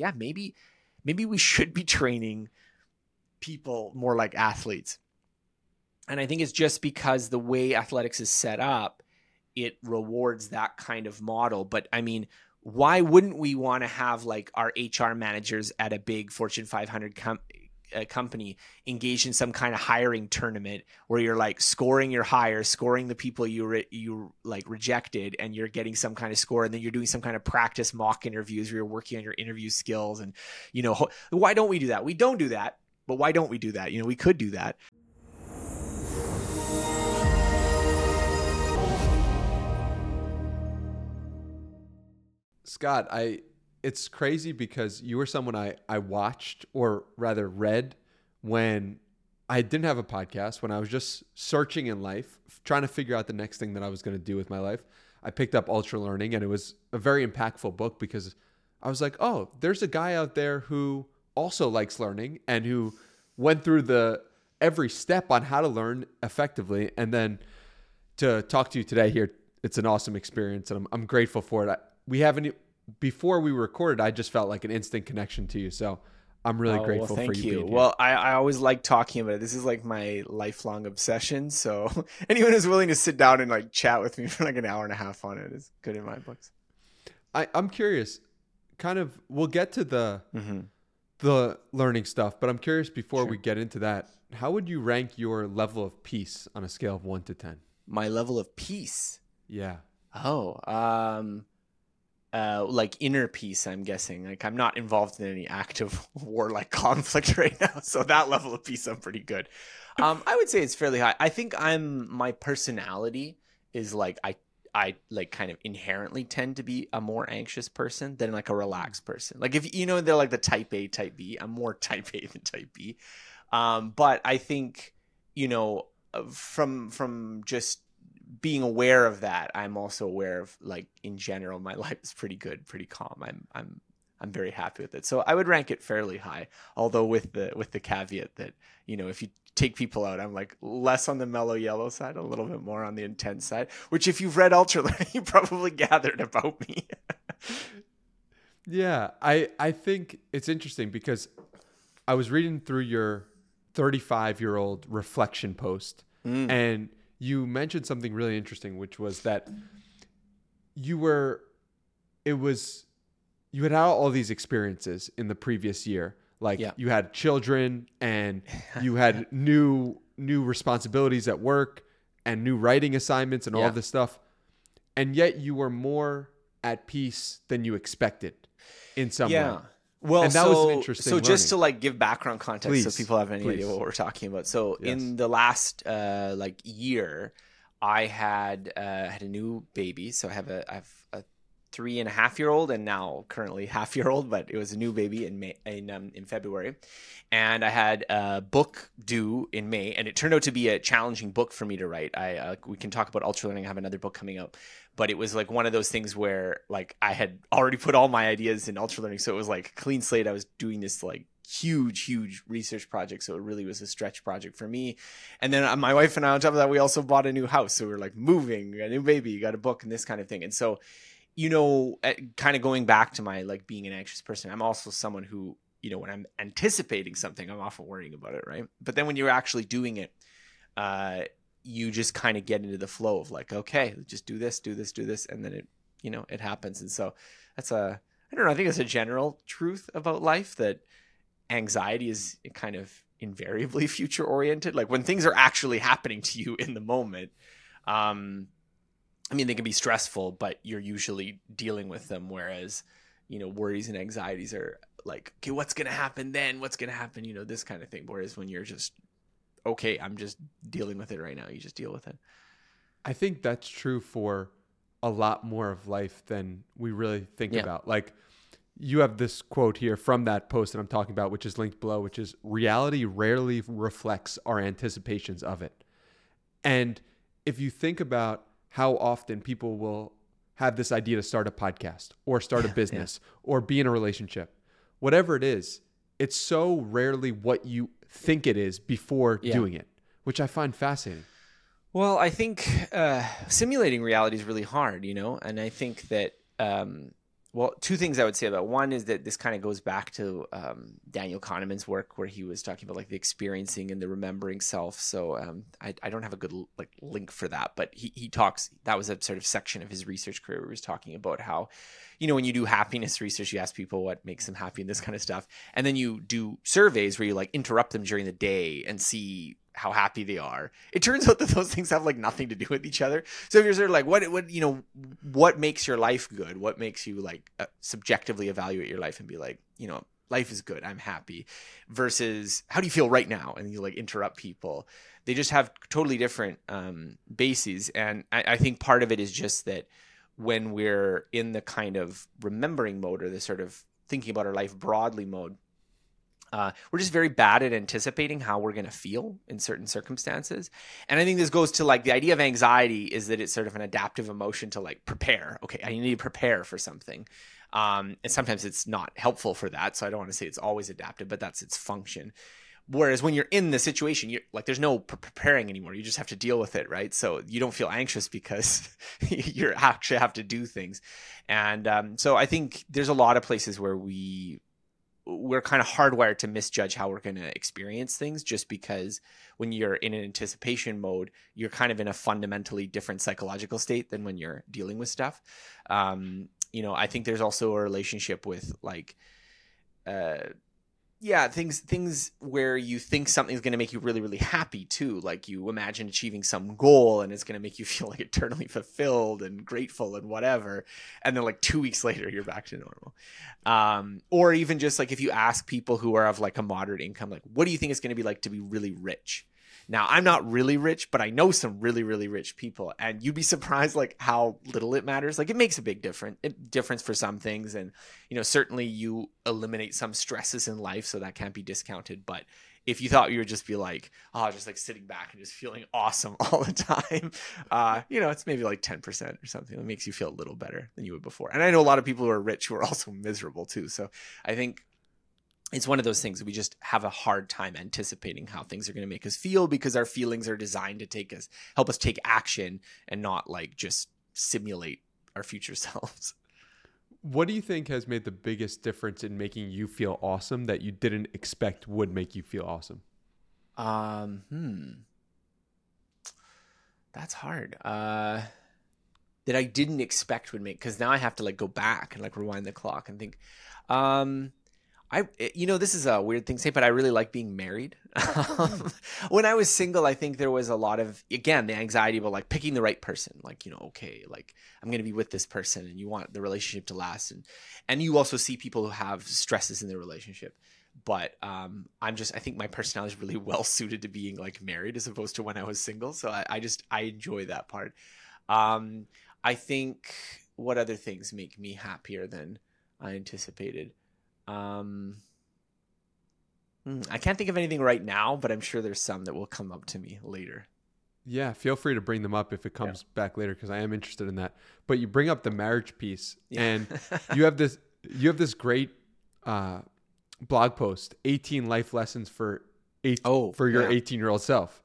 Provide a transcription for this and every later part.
yeah, maybe maybe we should be training people more like athletes. And I think it's just because the way athletics is set up, it rewards that kind of model. But I mean, why wouldn't we want to have like our HR managers at a big Fortune 500 com- uh, company engaged in some kind of hiring tournament where you're like scoring your hire, scoring the people you re- you like rejected, and you're getting some kind of score, and then you're doing some kind of practice mock interviews where you're working on your interview skills, and you know ho- why don't we do that? We don't do that, but why don't we do that? You know, we could do that. Scott, I it's crazy because you were someone I I watched or rather read when I didn't have a podcast, when I was just searching in life, trying to figure out the next thing that I was going to do with my life. I picked up Ultra Learning and it was a very impactful book because I was like, "Oh, there's a guy out there who also likes learning and who went through the every step on how to learn effectively and then to talk to you today here it's an awesome experience and I'm, I'm grateful for it I, we haven't before we recorded i just felt like an instant connection to you so i'm really Oh, grateful well, thank for you, you. Well, I, I always like talking about it. This is like my lifelong obsession. So anyone who's willing to sit down and like chat with me for like an hour and a half on it is good in my books. I, i'm curious kind of we'll get to the Mm-hmm. the learning stuff but i'm curious before Sure. we get into that how would you rank your level of peace on a scale of 1 to 10 My level of peace. yeah Oh, um, uh, like inner peace. I'm guessing. Like I'm not involved in any active warlike conflict right now, so that level of peace, I'm pretty good. Um, I would say it's fairly high. I think I'm my personality is like I I like kind of inherently tend to be a more anxious person than like a relaxed person. Like if you know they're like the type A, type B. I'm more type A than type B. Um, but I think you know uh, from from just being aware of that, I'm also aware of like in general, my life is pretty good, pretty calm. I'm I'm I'm very happy with it. So I would rank it fairly high, although with the with the caveat that you know if you take people out, I'm like less on the mellow yellow side, a little bit more on the intense side. Which if you've read Ultra Learning, you probably gathered about me. Yeah, I I think it's interesting because I was reading through your 35 year old reflection post, Mm. and you mentioned something really interesting, which was that you were, it was, you had had all these experiences in the previous year. Like Yeah. you had children, and you had new new responsibilities at work, and new writing assignments, and all Yeah. this stuff, and yet you were more at peace than you expected in some way. Well, And that so, was interesting So just to like give background context, Please, so people have any idea what we're talking about. So Yes. in the last uh, like year, I had uh, had a new baby. So I have a I have a three and a half year old, and now currently half year old, but it was a new baby in May in um, in February, and I had a book due in May, and it turned out to be a challenging book for me to write. I uh, we can talk about ultra learning. I have another book coming out, but it was like one of those things where like I had already put all my ideas in ultra learning, so it was like clean slate. I was doing this like huge, huge research project, so it really was a stretch project for me. And then uh, my wife and I, on top of that, we also bought a new house, so we were like moving, a new baby, you got a book, and this kind of thing. And so, you know, kind of going back to my like being an anxious person, I'm also someone who you know when i'm anticipating something i'm often worrying about it right but then when you're actually doing it uh you just kind of get into the flow of like okay just do this do this do this and then it you know it happens. And so that's a i don't know i think it's a general truth about life that anxiety is kind of invariably future oriented like when things are actually happening to you in the moment um i mean they can be stressful but you're usually dealing with them whereas you know worries and anxieties are like okay what's gonna happen then? What's gonna happen? You know this kind of thing. Whereas when you're just okay i'm just dealing with it right now you just deal with it I think that's true for a lot more of life than we really think Yeah. about. Like you have this quote here from that post that I'm talking about, which is linked below, which is reality rarely reflects our anticipations of it. And if you think about how often people will have this idea to start a podcast or start a Yeah, yeah. business or be in a relationship, whatever it is, it's so rarely what you think it is before Yeah. doing it, which I find fascinating. Well, I think uh, simulating reality is really hard, you know, and I think that um, well, two things I would say about one is that this kind of goes back to um, Daniel Kahneman's work where he was talking about like the experiencing and the remembering self. So um, I, I don't have a good like link for that, but he, he talks that was a sort of section of his research career where he was talking about how, you know, when you do happiness research, you ask people what makes them happy and this kind of stuff, and then you do surveys where you like interrupt them during the day and see how happy they are. It turns out that those things have like nothing to do with each other. So if you're sort of like, what, what, you know, what makes your life good? What makes you like uh, subjectively evaluate your life and be like, you know, life is good. I'm happy versus how do you feel right now? And you like interrupt people. They just have totally different um, bases. And I, I think part of it is just that when we're in the kind of remembering mode or the sort of thinking about our life broadly mode, uh, we're just very bad at anticipating how we're going to feel in certain circumstances. And I think this goes to like the idea of anxiety is that it's sort of an adaptive emotion to like prepare. Okay, I need to prepare for something. Um, and sometimes it's not helpful for that. So I don't want to say it's always adaptive, but that's its function. Whereas when you're in the situation, you're like, there's no preparing anymore. You just have to deal with it, right? So you don't feel anxious because you actually have to do things. And um, so I think there's a lot of places where we we're kind of hardwired to misjudge how we're going to experience things just because when you're in an anticipation mode you're kind of in a fundamentally different psychological state than when you're dealing with stuff. Um, you know i think there's also a relationship with like uh, yeah things things where you think something's going to make you really really happy too like you imagine achieving some goal and it's going to make you feel like eternally fulfilled and grateful and whatever and then like two weeks later you're back to normal. Um, or even just like if you ask people who are of like a moderate income like what do you think it's going to be like to be really rich now, I'm not really rich, but I know some really, really rich people, and you'd be surprised like how little it matters. Like it makes a big difference difference for some things, and you know certainly you eliminate some stresses in life, so that can't be discounted. But if you thought you would just be like, oh, just like sitting back and just feeling awesome all the time, uh, you know, it's maybe like 10% or something. It makes you feel a little better than you would before. And I know a lot of people who are rich who are also miserable too. So I think it's one of those things we just have a hard time anticipating how things are going to make us feel because our feelings are designed to take us help us take action and not like just simulate our future selves. What do you think has made the biggest difference in making you feel awesome that you didn't expect would make you feel awesome? Um hmm. That's hard. Uh that i didn't expect would make because now i have to like go back and like rewind the clock and think. Um I, eh, you know, this is a weird thing to say, but I really like being married. Um, when I was single, I think there was a lot of, again, the anxiety about like picking the right person. Like, you know, okay, like I'm going to be with this person and you want the relationship to last. And, and you also see people who have stresses in their relationship. But um, I'm just, I think my personality is really well suited to being like married as opposed to when I was single. So I, I just, I enjoy that part. Um, I think what other things make me happier than I anticipated? Um, hmm, I can't think of anything right now, but I'm sure there's some that will come up to me later. Yeah, feel free to bring them up if it comes yeah. back later because I am interested in that. But you bring up the marriage piece, yeah. and you have this you have this great uh, blog post, 18 life lessons for eight oh, for your 18 yeah. year old self.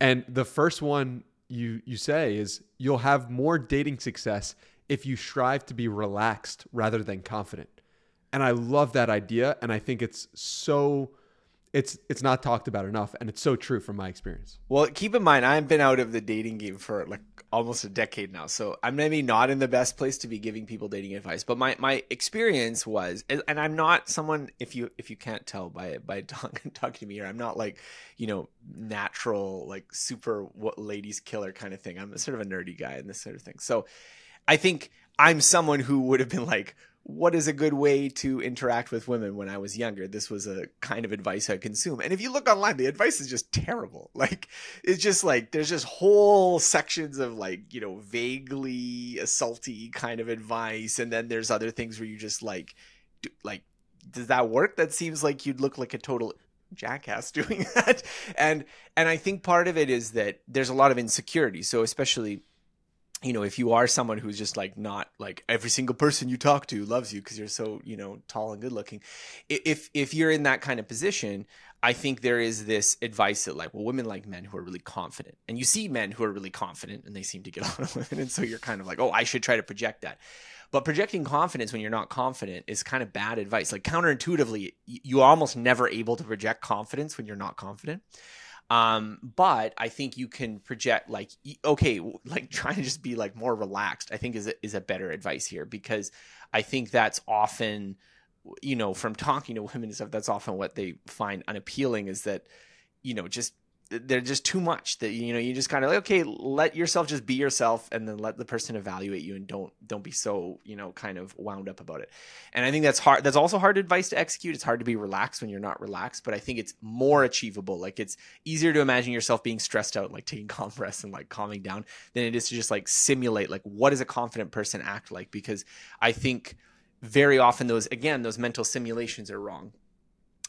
And the first one you you say is you'll have more dating success if you strive to be relaxed rather than confident and I love that idea, and I think it's so it's it's not talked about enough, and it's so true from my experience. Well, keep in mind, I've been out of the dating game for like almost a decade now, so I'm maybe not in the best place to be giving people dating advice. But my my experience was, and I'm not someone if you if you can't tell by by talking talking to me here, I'm not like you know natural like super what ladies killer kind of thing. I'm sort of a nerdy guy and this sort of thing. So I think I'm someone who would have been like what is a good way to interact with women when I was younger. This was a kind of advice I consume. And if you look online, the advice is just terrible. Like it's just like there's just whole sections of like, you know, vaguely assaulty kind of advice and then there's other things where you just like do, like does that work? That seems like you'd look like a total jackass doing that. And and I think part of it is that there's a lot of insecurity. So especially you know, if you are someone who's just like not like every single person you talk to loves you because you're so, you know, tall and good looking. If if you're in that kind of position, I think there is this advice that like, well, women like men who are really confident. And you see men who are really confident and they seem to get on of women. And so you're kind of like, oh, I should try to project that. But projecting confidence when you're not confident is kind of bad advice. Like counterintuitively, you're almost never able to project confidence when you're not confident. Um, but I think you can project like okay, like trying to just be like more relaxed. I think is a, is a better advice here because I think that's often, you know, from talking to women and stuff, that's often what they find unappealing is that, you know, just they're just too much that you know you just kind of like okay let yourself just be yourself and then let the person evaluate you and don't don't be so you know kind of wound up about it. And i think that's hard that's also hard advice to execute. It's hard to be relaxed when you're not relaxed but i think it's more achievable. Like it's easier to imagine yourself being stressed out like taking calm compress and like calming down than it is to just like simulate like what does a confident person act like? Because i think very often those again those mental simulations are wrong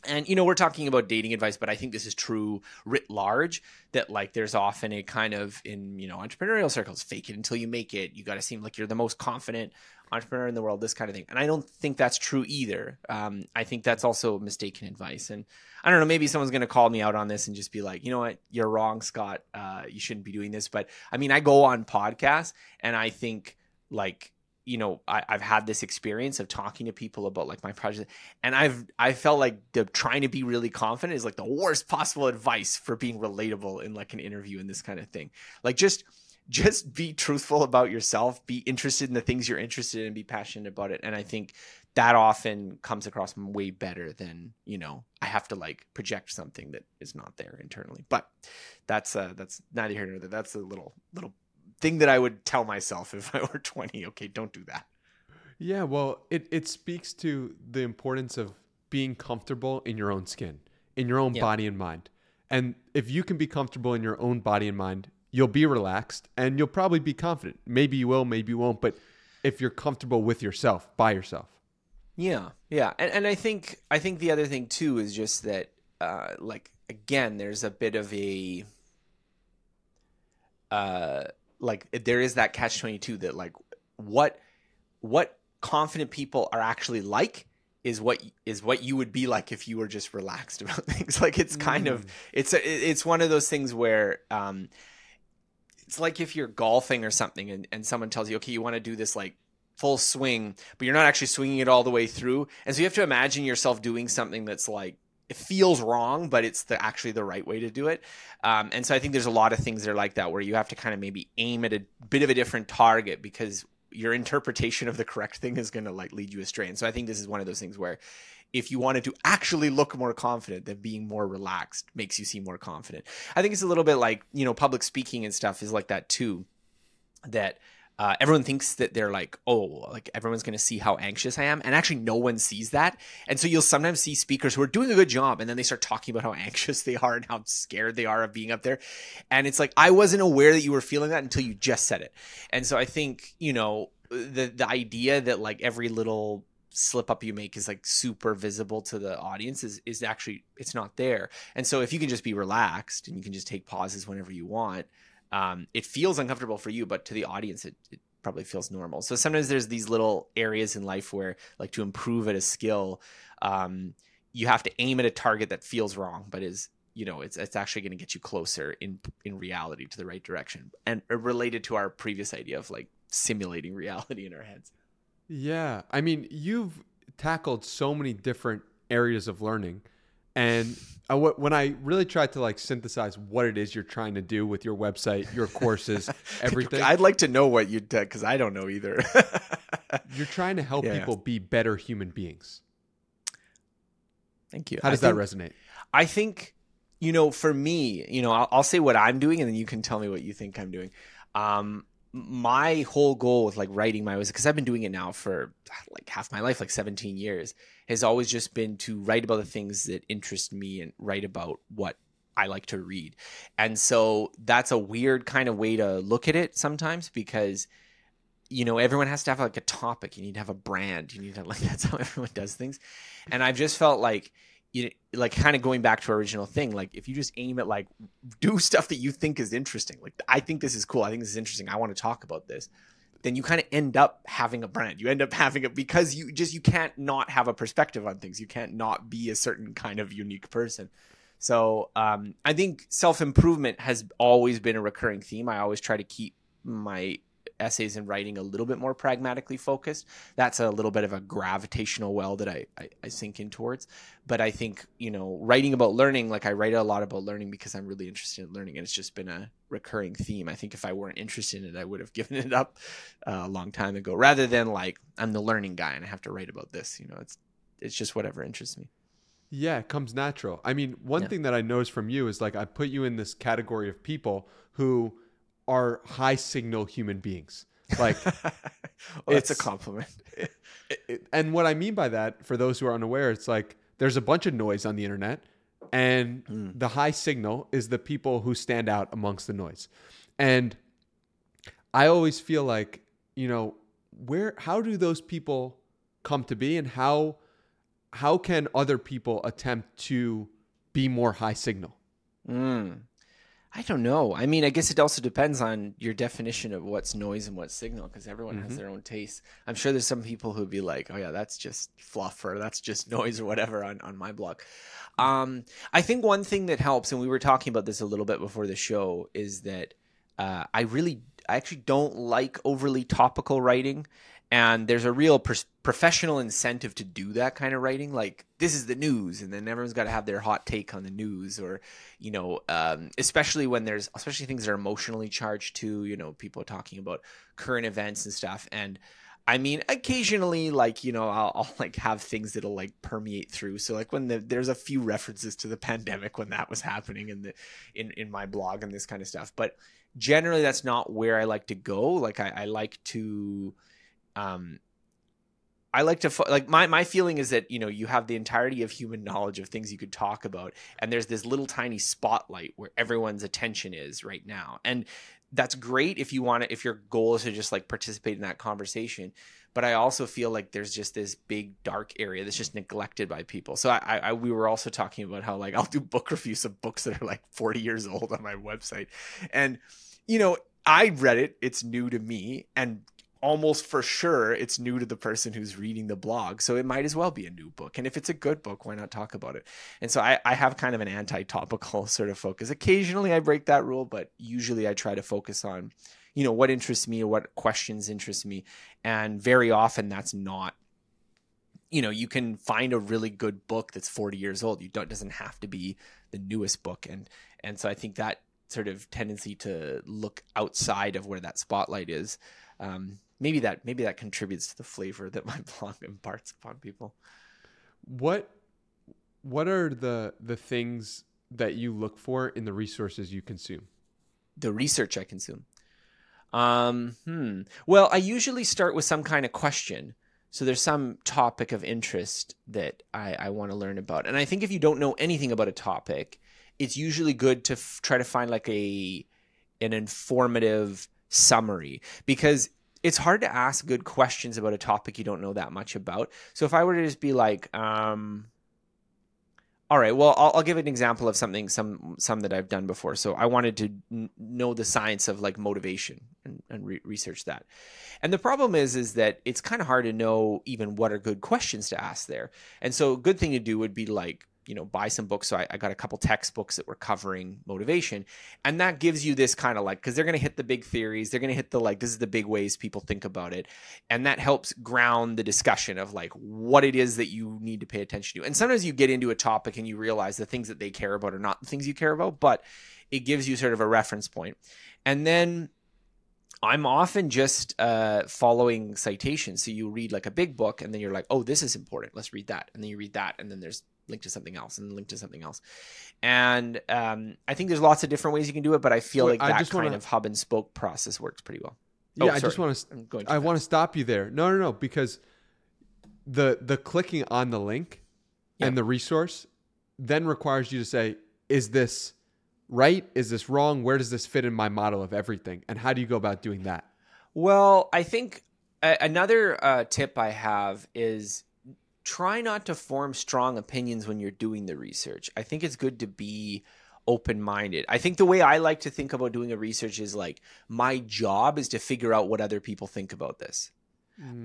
and you know we're talking about dating advice but i think this is true writ large that like there's often a kind of in you know entrepreneurial circles fake it until you make it. You got to seem like you're the most confident entrepreneur in the world this kind of thing. And i don't think that's true either. Um, i think that's also mistaken advice. And i don't know maybe someone's going to call me out on this and just be like you know what? You're wrong scott. Uh, you shouldn't be doing this. But i mean i go on podcasts and i think like you know I, have had this experience of talking to people about like my project and i've i felt like the trying to be really confident is like the worst possible advice for being relatable in like an interview and this kind of thing. Like just just be truthful about yourself be interested in the things you're interested in be passionate about it and i think that often comes across way better than you know i have to like project something that is not there internally. But that's uh that's neither here nor there. That's a little little thing that I would tell myself if I were 20. Okay, don't do that. Yeah, well, it, it speaks to the importance of being comfortable in your own skin, in your own yeah. body and mind. And if you can be comfortable in your own body and mind, you'll be relaxed and you'll probably be confident. Maybe you will, maybe you won't, but if you're comfortable with yourself, by yourself. Yeah, yeah. And and I think I think the other thing too is just that uh like again, there's a bit of a uh like there is that catch 22 that like what what confident people are actually like is what is what you would be like if you were just relaxed about things like it's kind mm. of it's a, it's one of those things where um it's like if you're golfing or something and, and someone tells you okay you want to do this like full swing but you're not actually swinging it all the way through and so you have to imagine yourself doing something that's like it feels wrong, but it's the actually the right way to do it. Um, and so I think there's a lot of things that are like that where you have to kind of maybe aim at a bit of a different target because your interpretation of the correct thing is going to like lead you astray. And so I think this is one of those things where if you wanted to actually look more confident, then being more relaxed makes you seem more confident. I think it's a little bit like, you know, public speaking and stuff is like that too. That uh, everyone thinks that they're like, oh, like everyone's going to see how anxious I am. And actually, no one sees that. And so you'll sometimes see speakers who are doing a good job and then they start talking about how anxious they are and how scared they are of being up there. And it's like, I wasn't aware that you were feeling that until you just said it. And so I think, you know, the, the idea that like every little slip up you make is like super visible to the audience is is actually it's not there. And so if you can just be relaxed and you can just take pauses whenever you want, um, it feels uncomfortable for you, but to the audience, it, it probably feels normal. So sometimes there's these little areas in life where, like, to improve at a skill, um, you have to aim at a target that feels wrong, but is you know it's it's actually going to get you closer in in reality to the right direction, and uh, related to our previous idea of like simulating reality in our heads. Yeah, I mean, you've tackled so many different areas of learning and I, when I really tried to like synthesize what it is you're trying to do with your website, your courses, everything, I'd like to know what you did because I don't know either. you're trying to help yeah. people be better human beings. Thank you. How does I that think, resonate? I think, you know, for me, you know, I'll, I'll, say what I'm doing and then you can tell me what you think I'm doing. Um, my whole goal with like writing my was because I've been doing it now for like half my life, like 17 years, has always just been to write about the things that interest me and write about what I like to read. And so that's a weird kind of way to look at it sometimes because you know everyone has to have like a topic. You need to have a brand. You need to like that's how everyone does things. And i've just felt like you know, like kind of going back to our original thing like if you just aim at like do stuff that you think is interesting like i think this is cool i think this is interesting i want to talk about this then you kind of end up having a brand. You end up having it because you just you can't not have a perspective on things you can't not be a certain kind of unique person. So um, i think self-improvement has always been a recurring theme i always try to keep my essays and writing a little bit more pragmatically focused. That's a little bit of a gravitational well that I, I, I sink in towards. But I think, you know, writing about learning, like I write a lot about learning because I'm really interested in learning and it's just been a recurring theme. I think if I weren't interested in it, I would have given it up uh, a long time ago rather than like, I'm the learning guy and I have to write about this. You know, it's, it's just whatever interests me. Yeah, it comes natural. I mean, one Yeah. thing that I noticed from you is like I put you in this category of people who are high signal human beings. Like, well, that's a compliment. it- it- and what I mean by that, for those who are unaware, it's like there's a bunch of noise on the internet, and Mm. the high signal is the people who stand out amongst the noise. And I always feel like, you know, where how do those people come to be and how how can other people attempt to be more high signal? Mm. I don't know. I mean, I guess it also depends on your definition of what's noise and what's signal because everyone has Mhm. their own taste. I'm sure there's some people who'd be like, oh, yeah, that's just fluff or that's just noise or whatever on, on my blog. Um, I think one thing that helps, and we were talking about this a little bit before the show, is that uh, I really, I actually don't like overly topical writing. And there's a real professional incentive to do that kind of writing. Like, this is the news, and then everyone's got to have their hot take on the news, or you know, um, especially when there's especially things that are emotionally charged too. You know, people talking about current events and stuff. And I mean, occasionally, like you know, I'll, I'll like have things that'll like permeate through. So like when the, there's a few references to the pandemic when that was happening in the in in my blog and this kind of stuff. But generally, that's not where I like to go. Like I, I like to. Um, I like to like my my feeling is that you know you have the entirety of human knowledge of things you could talk about, and there's this little tiny spotlight where everyone's attention is right now, and that's great if you want to if your goal is to just like participate in that conversation. But I also feel like there's just this big dark area that's just neglected by people. So I, I we were also talking about how like I'll do book reviews of books that are like 40 years old on my website, and you know I read it, it's new to me, and almost for sure it's new to the person who's reading the blog. So it might as well be a new book. And if it's a good book, why not talk about it? And so I, I have kind of an anti topical sort of focus. Occasionally I break that rule, but usually I try to focus on, you know, what interests me or what questions interest me. And very often that's not. You know, you can find a really good book that's 40 years old. You don't doesn't have to be the newest book. And and so I think that sort of tendency to look outside of where that spotlight is um, maybe that maybe that contributes to the flavor that my blog imparts upon people. What what are the the things that you look for in the resources you consume? The research I consume. Um, hmm. Well, I usually start with some kind of question. So there's some topic of interest that I, I want to learn about, and I think if you don't know anything about a topic, it's usually good to f- try to find like a an informative summary because it's hard to ask good questions about a topic you don't know that much about. So if I were to just be like, um, all right, well, I'll, I'll give an example of something, some some that I've done before. So I wanted to n- know the science of like motivation and, and re- research that. And the problem is, is that it's kind of hard to know even what are good questions to ask there. And so a good thing to do would be like, you know, buy some books. So I, I got a couple textbooks that were covering motivation, and that gives you this kind of like because they're going to hit the big theories, they're going to hit the like this is the big ways people think about it, and that helps ground the discussion of like what it is that you need to pay attention to. And sometimes you get into a topic and you realize the things that they care about are not the things you care about, but it gives you sort of a reference point. And then I'm often just uh, following citations. So you read like a big book, and then you're like, "Oh, this is important. Let's read that." And then you read that, and then there's link to something else, and link to something else. And um, I think there's lots of different ways you can do it, but I feel Wait, like that kind wanna- of hub and spoke process works pretty well. Yeah, Oh, I just want to. I want to stop you there. No, no, no, because the the clicking on the link Yeah. and the resource then requires you to say, is this right? Is this wrong? Where does this fit in my model of everything? And how do you go about doing that? Well, I think a- another uh, tip I have is try not to form strong opinions when you're doing the research. I think it's good to be open minded. I think the way I like to think about doing a research is like my job is to figure out what other people think about this.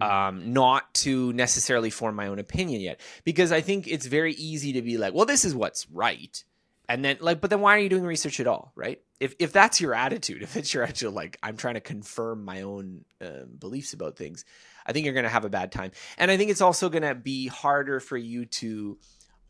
Um, not to necessarily form my own opinion yet, because I think it's very easy to be like, well, this is what's right. And then, like, but then why are you doing research at all, right? if if that's your attitude, if it's your attitude, like I'm trying to confirm my own um, beliefs about things, I think you're going to have a bad time. And I think it's also going to be harder for you to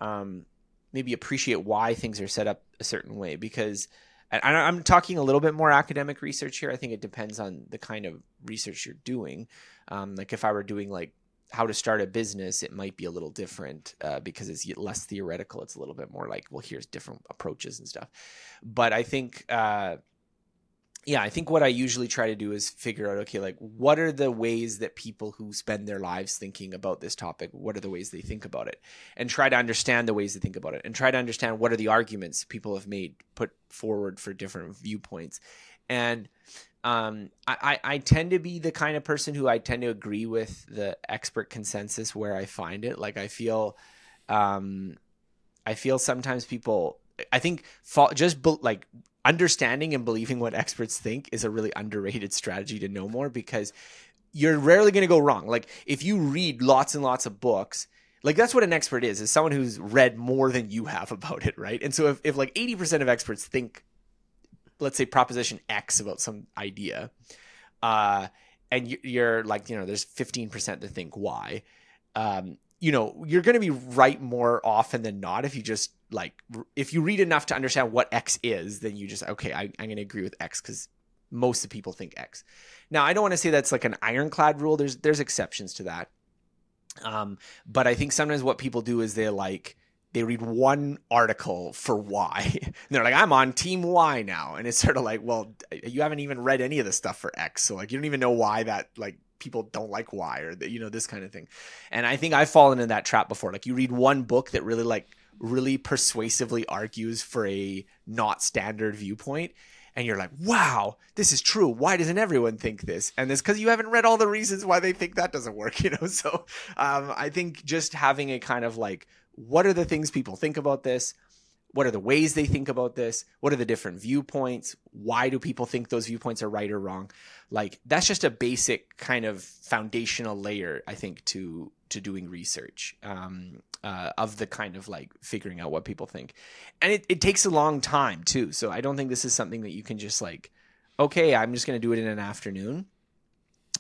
um, maybe appreciate why things are set up a certain way because. And I'm talking a little bit more academic research here. I think it depends on the kind of research you're doing. Um, like if I were doing like how to start a business, it might be a little different uh, because it's less theoretical. It's a little bit more like, well, here's different approaches and stuff. But I think, uh, yeah, I think what I usually try to do is figure out, okay, like what are the ways that people who spend their lives thinking about this topic, what are the ways they think about it, and try to understand the ways they think about it, and try to understand what are the arguments people have made put forward for different viewpoints, and um, I, I tend to be the kind of person who I tend to agree with the expert consensus where I find it. Like I feel, um, I feel sometimes people. I think just like understanding and believing what experts think is a really underrated strategy to know more because you're rarely going to go wrong. Like if you read lots and lots of books, like that's what an expert is, is someone who's read more than you have about it, right? And so if, if like 80% of experts think let's say proposition X about some idea, uh, and you're like, you know, there's 15% that think Y, um, you know, you're going to be right more often than not if you just like, if you read enough to understand what X is, then you just, okay, I, I'm going to agree with X because most of the people think X. Now, I don't want to say that's like an ironclad rule. There's, there's exceptions to that. Um, but I think sometimes what people do is they like, they read one article for Y. and they're like, I'm on team Y now. And it's sort of like, well, you haven't even read any of the stuff for X. So like, you don't even know why that like people don't like why or that, you know, this kind of thing. And I think I've fallen in that trap before. Like you read one book that really like really persuasively argues for a not standard viewpoint and you're like, wow, this is true. Why doesn't everyone think this? And it's because you haven't read all the reasons why they think that doesn't work, you know? So um, I think just having a kind of like what are the things people think about this? What are the ways they think about this? What are the different viewpoints? Why do people think those viewpoints are right or wrong? Like that's just a basic kind of foundational layer, I think, to to doing research um, uh, of the kind of like figuring out what people think, and it, it takes a long time too. So I don't think this is something that you can just like, okay, I'm just going to do it in an afternoon.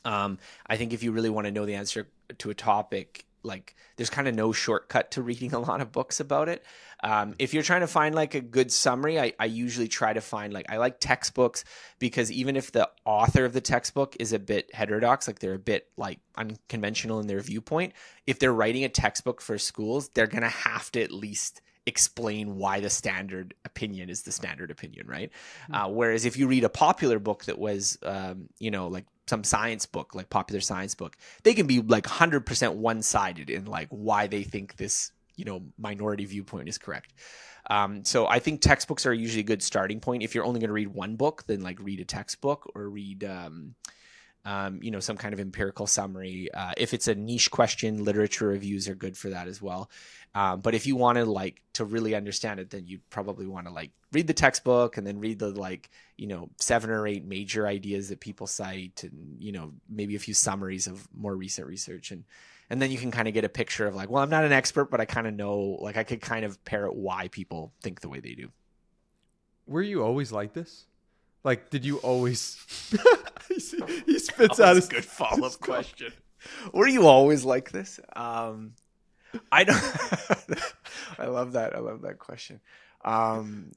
Um, I think if you really want to know the answer to a topic, like there's kind of no shortcut to reading a lot of books about it. Um, if you're trying to find like a good summary, I, I usually try to find like I like textbooks because even if the author of the textbook is a bit heterodox, like they're a bit like unconventional in their viewpoint, if they're writing a textbook for schools, they're gonna have to at least explain why the standard opinion is the standard opinion, right? Mm-hmm. Uh, whereas if you read a popular book that was, um, you know, like some science book, like popular science book, they can be like 100% one sided in like why they think this, you know, minority viewpoint is correct. Um, so I think textbooks are usually a good starting point. If you're only going to read one book, then like read a textbook or read, um, um, you know, some kind of empirical summary. Uh, if it's a niche question, literature reviews are good for that as well. Um, but if you want to like to really understand it, then you probably want to like read the textbook and then read the like you know seven or eight major ideas that people cite, and you know maybe a few summaries of more recent research, and and then you can kind of get a picture of like, well, I'm not an expert, but I kind of know, like, I could kind of parrot why people think the way they do. Were you always like this? Like, did you always? he spits out his good follow up question. Were you always like this? Um, I don't. I love that. I love that question. Um,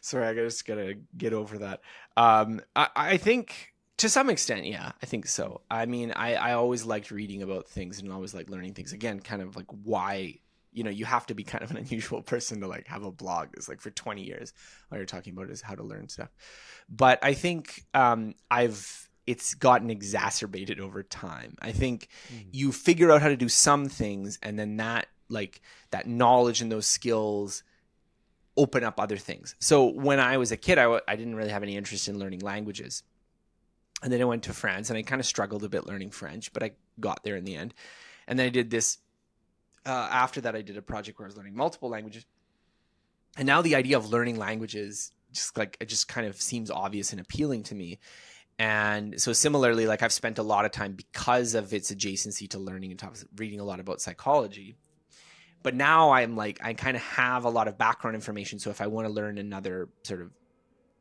sorry, I just gotta get over that. Um, I, I think to some extent, yeah, I think so. I mean, I, I always liked reading about things and always like learning things. Again, kind of like why you know you have to be kind of an unusual person to like have a blog it's like for 20 years all you're talking about is how to learn stuff but i think um, i've it's gotten exacerbated over time i think mm. you figure out how to do some things and then that like that knowledge and those skills open up other things so when i was a kid I w- I didn't really have any interest in learning languages and then i went to france and i kind of struggled a bit learning french but i got there in the end and then i did this uh, after that, I did a project where I was learning multiple languages, and now the idea of learning languages just like it just kind of seems obvious and appealing to me. And so similarly, like I've spent a lot of time because of its adjacency to learning and topics, reading a lot about psychology. But now I'm like I kind of have a lot of background information. So if I want to learn another sort of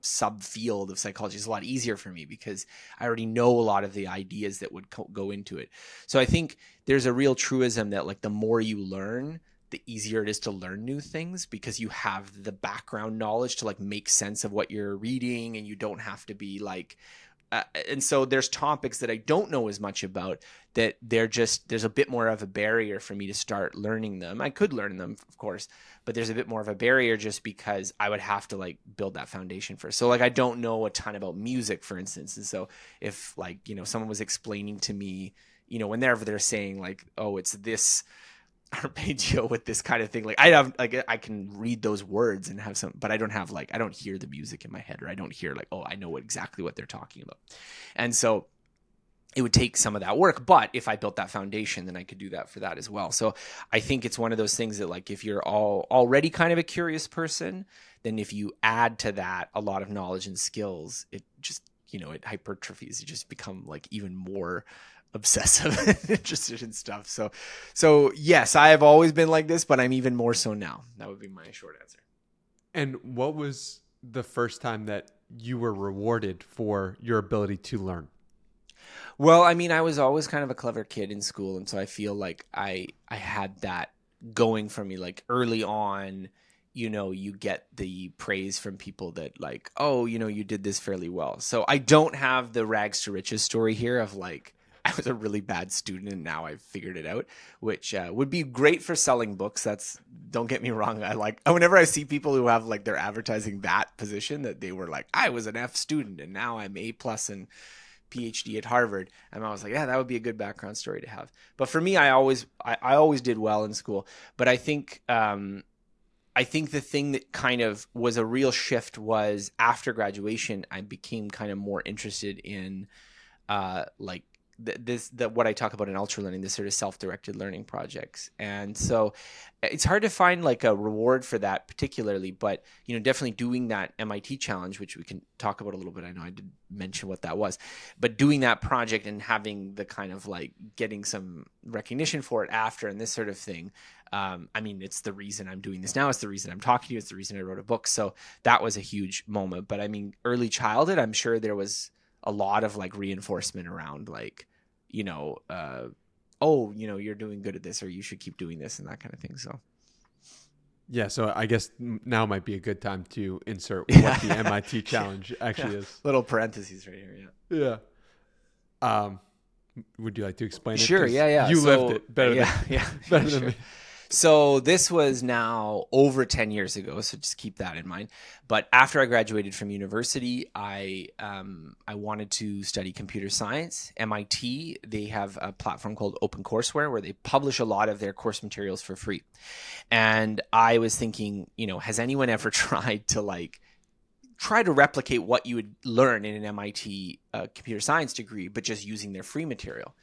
subfield of psychology is a lot easier for me because I already know a lot of the ideas that would co- go into it. So I think there's a real truism that like the more you learn, the easier it is to learn new things because you have the background knowledge to like make sense of what you're reading and you don't have to be like uh, and so there's topics that I don't know as much about that they're just there's a bit more of a barrier for me to start learning them. I could learn them, of course, but there's a bit more of a barrier just because I would have to like build that foundation first. So like I don't know a ton about music, for instance, and so if like you know someone was explaining to me, you know, whenever they're saying like, oh, it's this arpeggio with this kind of thing. Like I have like I can read those words and have some, but I don't have like I don't hear the music in my head or I don't hear like oh I know exactly what they're talking about, and so it would take some of that work. But if I built that foundation, then I could do that for that as well. So I think it's one of those things that like if you're all already kind of a curious person, then if you add to that a lot of knowledge and skills, it just you know it hypertrophies. You just become like even more obsessive and interested in stuff. So, so yes, I have always been like this, but I'm even more so now. That would be my short answer. And what was the first time that you were rewarded for your ability to learn? Well, I mean, I was always kind of a clever kid in school, and so I feel like I I had that going for me. Like early on, you know, you get the praise from people that like, oh, you know, you did this fairly well. So I don't have the rags to riches story here of like I was a really bad student and now I've figured it out, which uh, would be great for selling books. That's don't get me wrong. I like whenever I see people who have like they're advertising that position that they were like I was an F student and now I'm A plus and PhD at Harvard. And I was like, yeah, that would be a good background story to have. But for me, I always I, I always did well in school. But I think um, I think the thing that kind of was a real shift was after graduation, I became kind of more interested in uh, like this that what I talk about in ultra learning, this sort of self-directed learning projects. And so it's hard to find like a reward for that particularly, but you know, definitely doing that MIT challenge, which we can talk about a little bit. I know I did mention what that was, but doing that project and having the kind of like getting some recognition for it after and this sort of thing. Um, I mean, it's the reason I'm doing this now. It's the reason I'm talking to you. It's the reason I wrote a book. So that was a huge moment. But I mean, early childhood, I'm sure there was a lot of like reinforcement around like you know, uh, oh, you know, you're doing good at this, or you should keep doing this, and that kind of thing. So. Yeah, so I guess now might be a good time to insert what the MIT challenge actually yeah. is. Little parentheses right here. Yeah. Yeah. Um, would you like to explain it? Sure. Yeah. Yeah. You so, lived it better. Yeah. Than, yeah. better sure. than me. So this was now over 10 years ago, so just keep that in mind. But after I graduated from university, I um, I wanted to study computer science. MIT they have a platform called OpenCourseware where they publish a lot of their course materials for free. And I was thinking, you know, has anyone ever tried to like try to replicate what you would learn in an MIT uh, computer science degree, but just using their free material?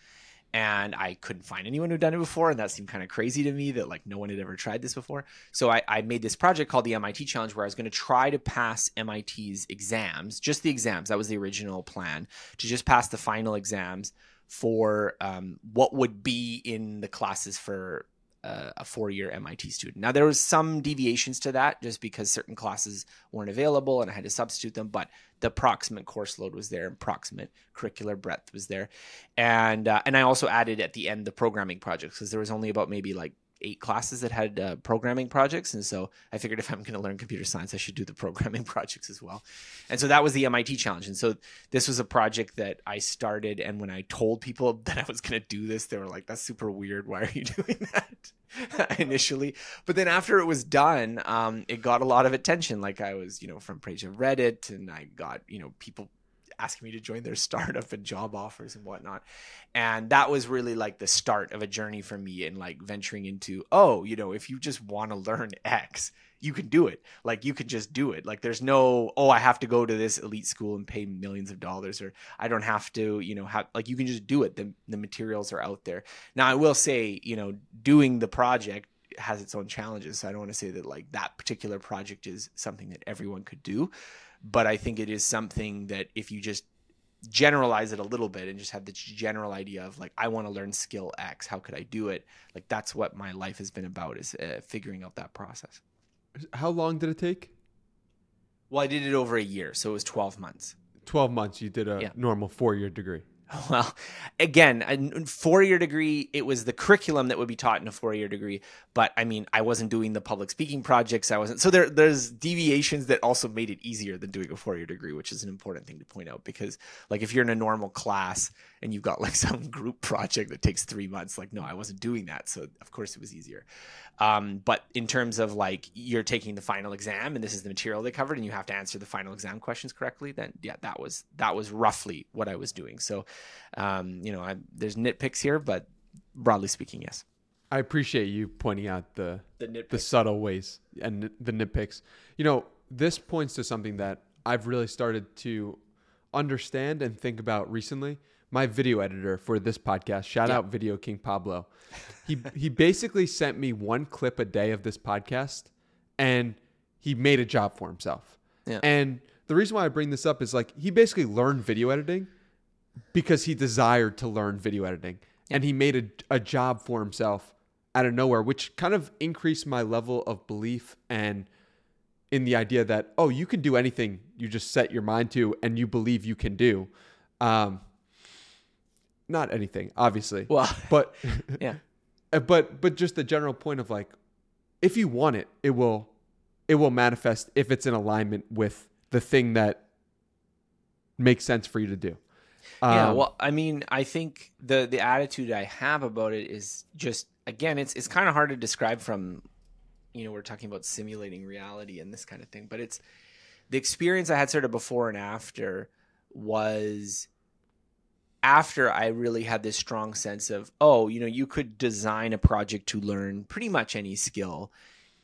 And I couldn't find anyone who'd done it before, and that seemed kind of crazy to me that like no one had ever tried this before. So I, I made this project called the MIT Challenge, where I was going to try to pass MIT's exams, just the exams. That was the original plan to just pass the final exams for um, what would be in the classes for uh, a four-year MIT student. Now there was some deviations to that, just because certain classes weren't available and I had to substitute them. But the proximate course load was there, and proximate curricular breadth was there, and uh, and I also added at the end the programming projects because there was only about maybe like eight classes that had uh, programming projects and so i figured if i'm going to learn computer science i should do the programming projects as well. And so that was the mit challenge and so this was a project that i started and when i told people that i was going to do this they were like that's super weird. Why are you doing that? initially. But then after it was done um, it got a lot of attention. Like i was you know front page of reddit and i got you know people asking me to join their startup and job offers and whatnot. And that was really like the start of a journey for me in like venturing into, oh, you know, if you just want to learn X, you can do it. Like you could just do it. Like there's no, oh, I have to go to this elite school and pay millions of dollars, or I don't have to, you know, have like you can just do it. The the materials are out there. Now I will say, you know, doing the project has its own challenges. So I don't want to say that like that particular project is something that everyone could do but I think it is something that if you just generalize it a little bit and just have the general idea of like I want to learn skill X, how could I do it? Like that's what my life has been about is uh, figuring out that process. How long did it take? Well, I did it over a year, so it was 12 months. 12 months, you did a Yeah. normal four year degree. Well, again, a four year degree, it was the curriculum that would be taught in a four year degree. But I mean, I wasn't doing the public speaking projects. I wasn't. So there, there's deviations that also made it easier than doing a four year degree, which is an important thing to point out because, like, if you're in a normal class and you've got like some group project that takes three months, like, no, I wasn't doing that. So of course it was easier. Um, but in terms of like you're taking the final exam and this is the material they covered and you have to answer the final exam questions correctly, then yeah, that was that was roughly what I was doing. So, um, you know, I, there's nitpicks here, but broadly speaking, yes. I appreciate you pointing out the The the subtle ways and the nitpicks. You know, this points to something that I've really started to understand and think about recently. My video editor for this podcast, shout Yeah. out Video King Pablo. He he basically sent me one clip a day of this podcast and he made a job for himself. Yeah. And the reason why I bring this up is like he basically learned video editing because he desired to learn video editing. And he made a, a job for himself out of nowhere which kind of increased my level of belief and in the idea that oh you can do anything you just set your mind to and you believe you can do. Um not anything obviously. Well, but yeah. uh, but but just the general point of like if you want it it will it will manifest if it's in alignment with the thing that makes sense for you to do yeah, Um, well, I mean, I think the the attitude I have about it is just again, it's it's kind of hard to describe from, you know, we're talking about simulating reality and this kind of thing, but it's the experience I had sort of before and after was after I really had this strong sense of, oh, you know, you could design a project to learn pretty much any skill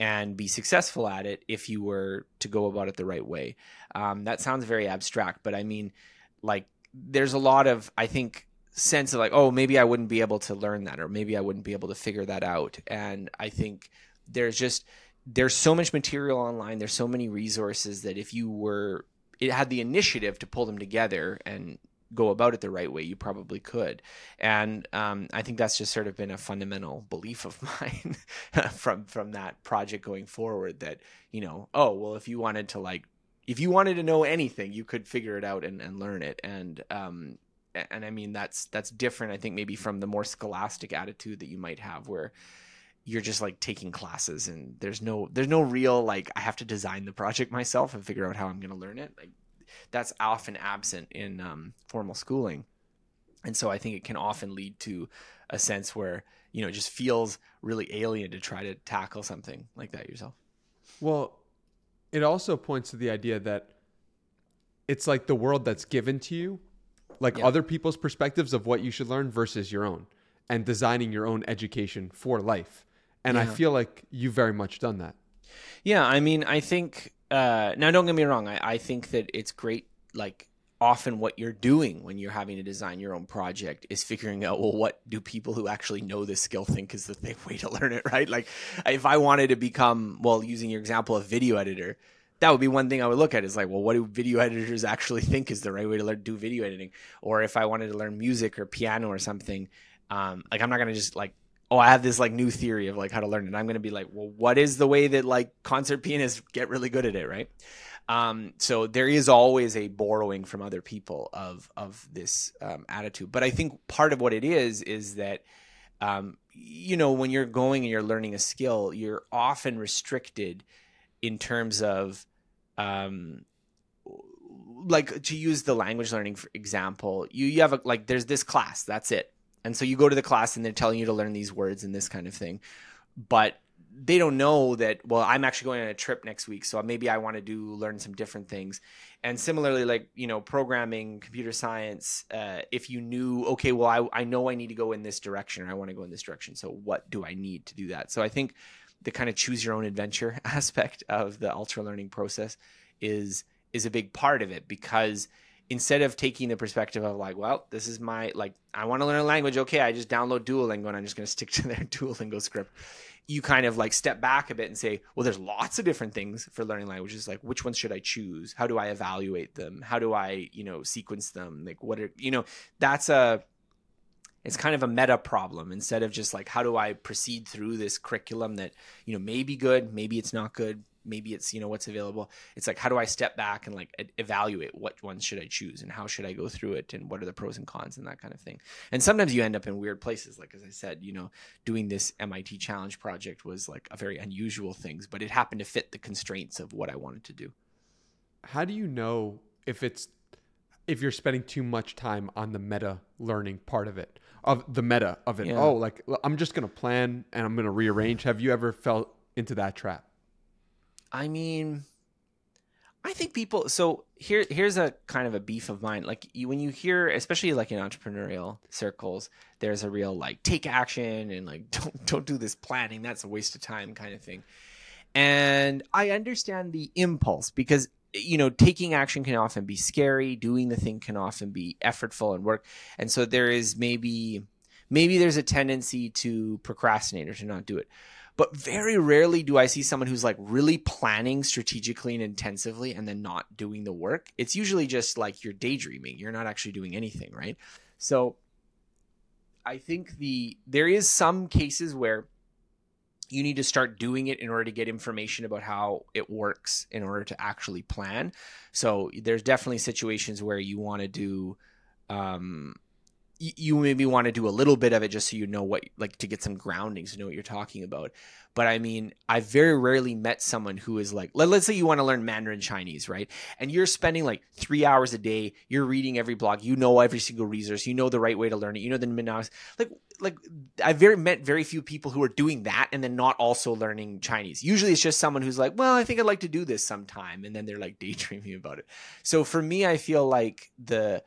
and be successful at it if you were to go about it the right way. Um, that sounds very abstract, but I mean, like, there's a lot of, I think, sense of like, oh, maybe I wouldn't be able to learn that, or maybe I wouldn't be able to figure that out. And I think there's just, there's so much material online, there's so many resources that if you were, it had the initiative to pull them together and go about it the right way, you probably could. And um, I think that's just sort of been a fundamental belief of mine from from that project going forward. That you know, oh well, if you wanted to like, if you wanted to know anything, you could figure it out and, and learn it. And um, and I mean that's that's different. I think maybe from the more scholastic attitude that you might have, where you're just like taking classes and there's no there's no real like I have to design the project myself and figure out how I'm going to learn it. Like that's often absent in um, formal schooling, and so I think it can often lead to a sense where you know it just feels really alien to try to tackle something like that yourself. Well, it also points to the idea that it's like the world that's given to you, like Yeah. other people's perspectives of what you should learn versus your own, and designing your own education for life. And I feel like you've very much done that. Yeah, I mean, I think uh, now don't get me wrong. I, I think that it's great. Like often, what you're doing when you're having to design your own project is figuring out well, what do people who actually know this skill think is the way to learn it, right? Like, if I wanted to become well, using your example of video editor. That would be one thing I would look at is like, well, what do video editors actually think is the right way to learn do video editing? Or if I wanted to learn music or piano or something, um, like I'm not gonna just like oh, I have this like new theory of like how to learn it. I'm going to be like, well, what is the way that like concert pianists get really good at it, right? Um, so there is always a borrowing from other people of of this um, attitude. But I think part of what it is is that um, you know when you're going and you're learning a skill, you're often restricted in terms of um, like to use the language learning for example you you have a like there's this class that's it and so you go to the class and they're telling you to learn these words and this kind of thing but they don't know that well i'm actually going on a trip next week so maybe i want to do learn some different things and similarly like you know programming computer science uh, if you knew okay well I, I know i need to go in this direction or i want to go in this direction so what do i need to do that so i think the kind of choose your own adventure aspect of the ultra learning process is is a big part of it because instead of taking the perspective of like, well, this is my like I want to learn a language, okay, I just download Duolingo and I'm just going to stick to their Duolingo script. You kind of like step back a bit and say, well, there's lots of different things for learning languages. Like, which ones should I choose? How do I evaluate them? How do I, you know, sequence them? Like, what are you know? That's a It's kind of a meta problem instead of just like how do I proceed through this curriculum that you know may be good, maybe it's not good, maybe it's you know what's available. It's like how do I step back and like evaluate what ones should I choose and how should I go through it and what are the pros and cons and that kind of thing. And sometimes you end up in weird places. Like as I said, you know, doing this MIT challenge project was like a very unusual things, but it happened to fit the constraints of what I wanted to do. How do you know if it's if you're spending too much time on the meta learning part of it? of the meta of it. Yeah. Oh, like I'm just gonna plan and I'm gonna rearrange. Have you ever felt into that trap? I mean, I think people. So here, here's a kind of a beef of mine. Like you, when you hear, especially like in entrepreneurial circles, there's a real like take action and like don't don't do this planning. That's a waste of time kind of thing. And I understand the impulse because you know, taking action can often be scary. Doing the thing can often be effortful and work. And so there is maybe maybe there's a tendency to procrastinate or to not do it. But very rarely do I see someone who's like really planning strategically and intensively and then not doing the work. It's usually just like you're daydreaming. You're not actually doing anything, right? So I think the there is some cases where you need to start doing it in order to get information about how it works in order to actually plan. So there's definitely situations where you want to do um, you maybe want to do a little bit of it just so you know what like to get some grounding so you know what you're talking about. But i mean i've very rarely met someone who is like let, us say you want to learn mandarin chinese right? And you're spending like three hours a day you're reading every blog you know every single resource you know the right way to learn it you know the minnows like like i very met very few people who are doing that and then not also learning chinese. Usually it's just someone who's like well i think i'd like to do this sometime and then they're like daydreaming about it. So for me i feel like the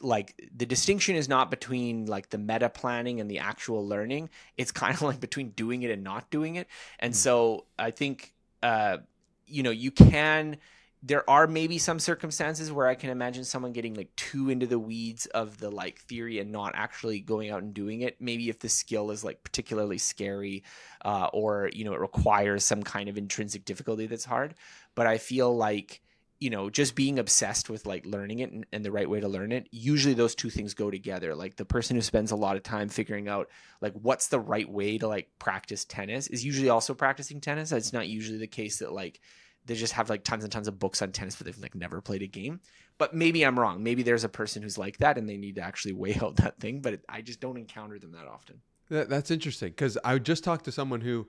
like the distinction is not between like the meta planning and the actual learning. It's kind of like between doing it and not doing it. And mm-hmm. so i think uh you know you can there are maybe some circumstances where i can imagine someone getting like too into the weeds of the like theory and not actually going out and doing it. Maybe if the skill is like particularly scary uh, or you know it requires some kind of intrinsic difficulty that's hard. But i feel like you know just being obsessed with like learning it and, and, the right way to learn it usually those two things go together. Like the person who spends a lot of time figuring out like what's the right way to like practice tennis is usually also practicing tennis. It's not usually the case that like they just have like tons and tons of books on tennis but they've like never played a game. But maybe i'm wrong. Maybe there's a person who's like that and they need to actually weigh out that thing but it, i just don't encounter them that often. That, that's interesting because i just talked to someone who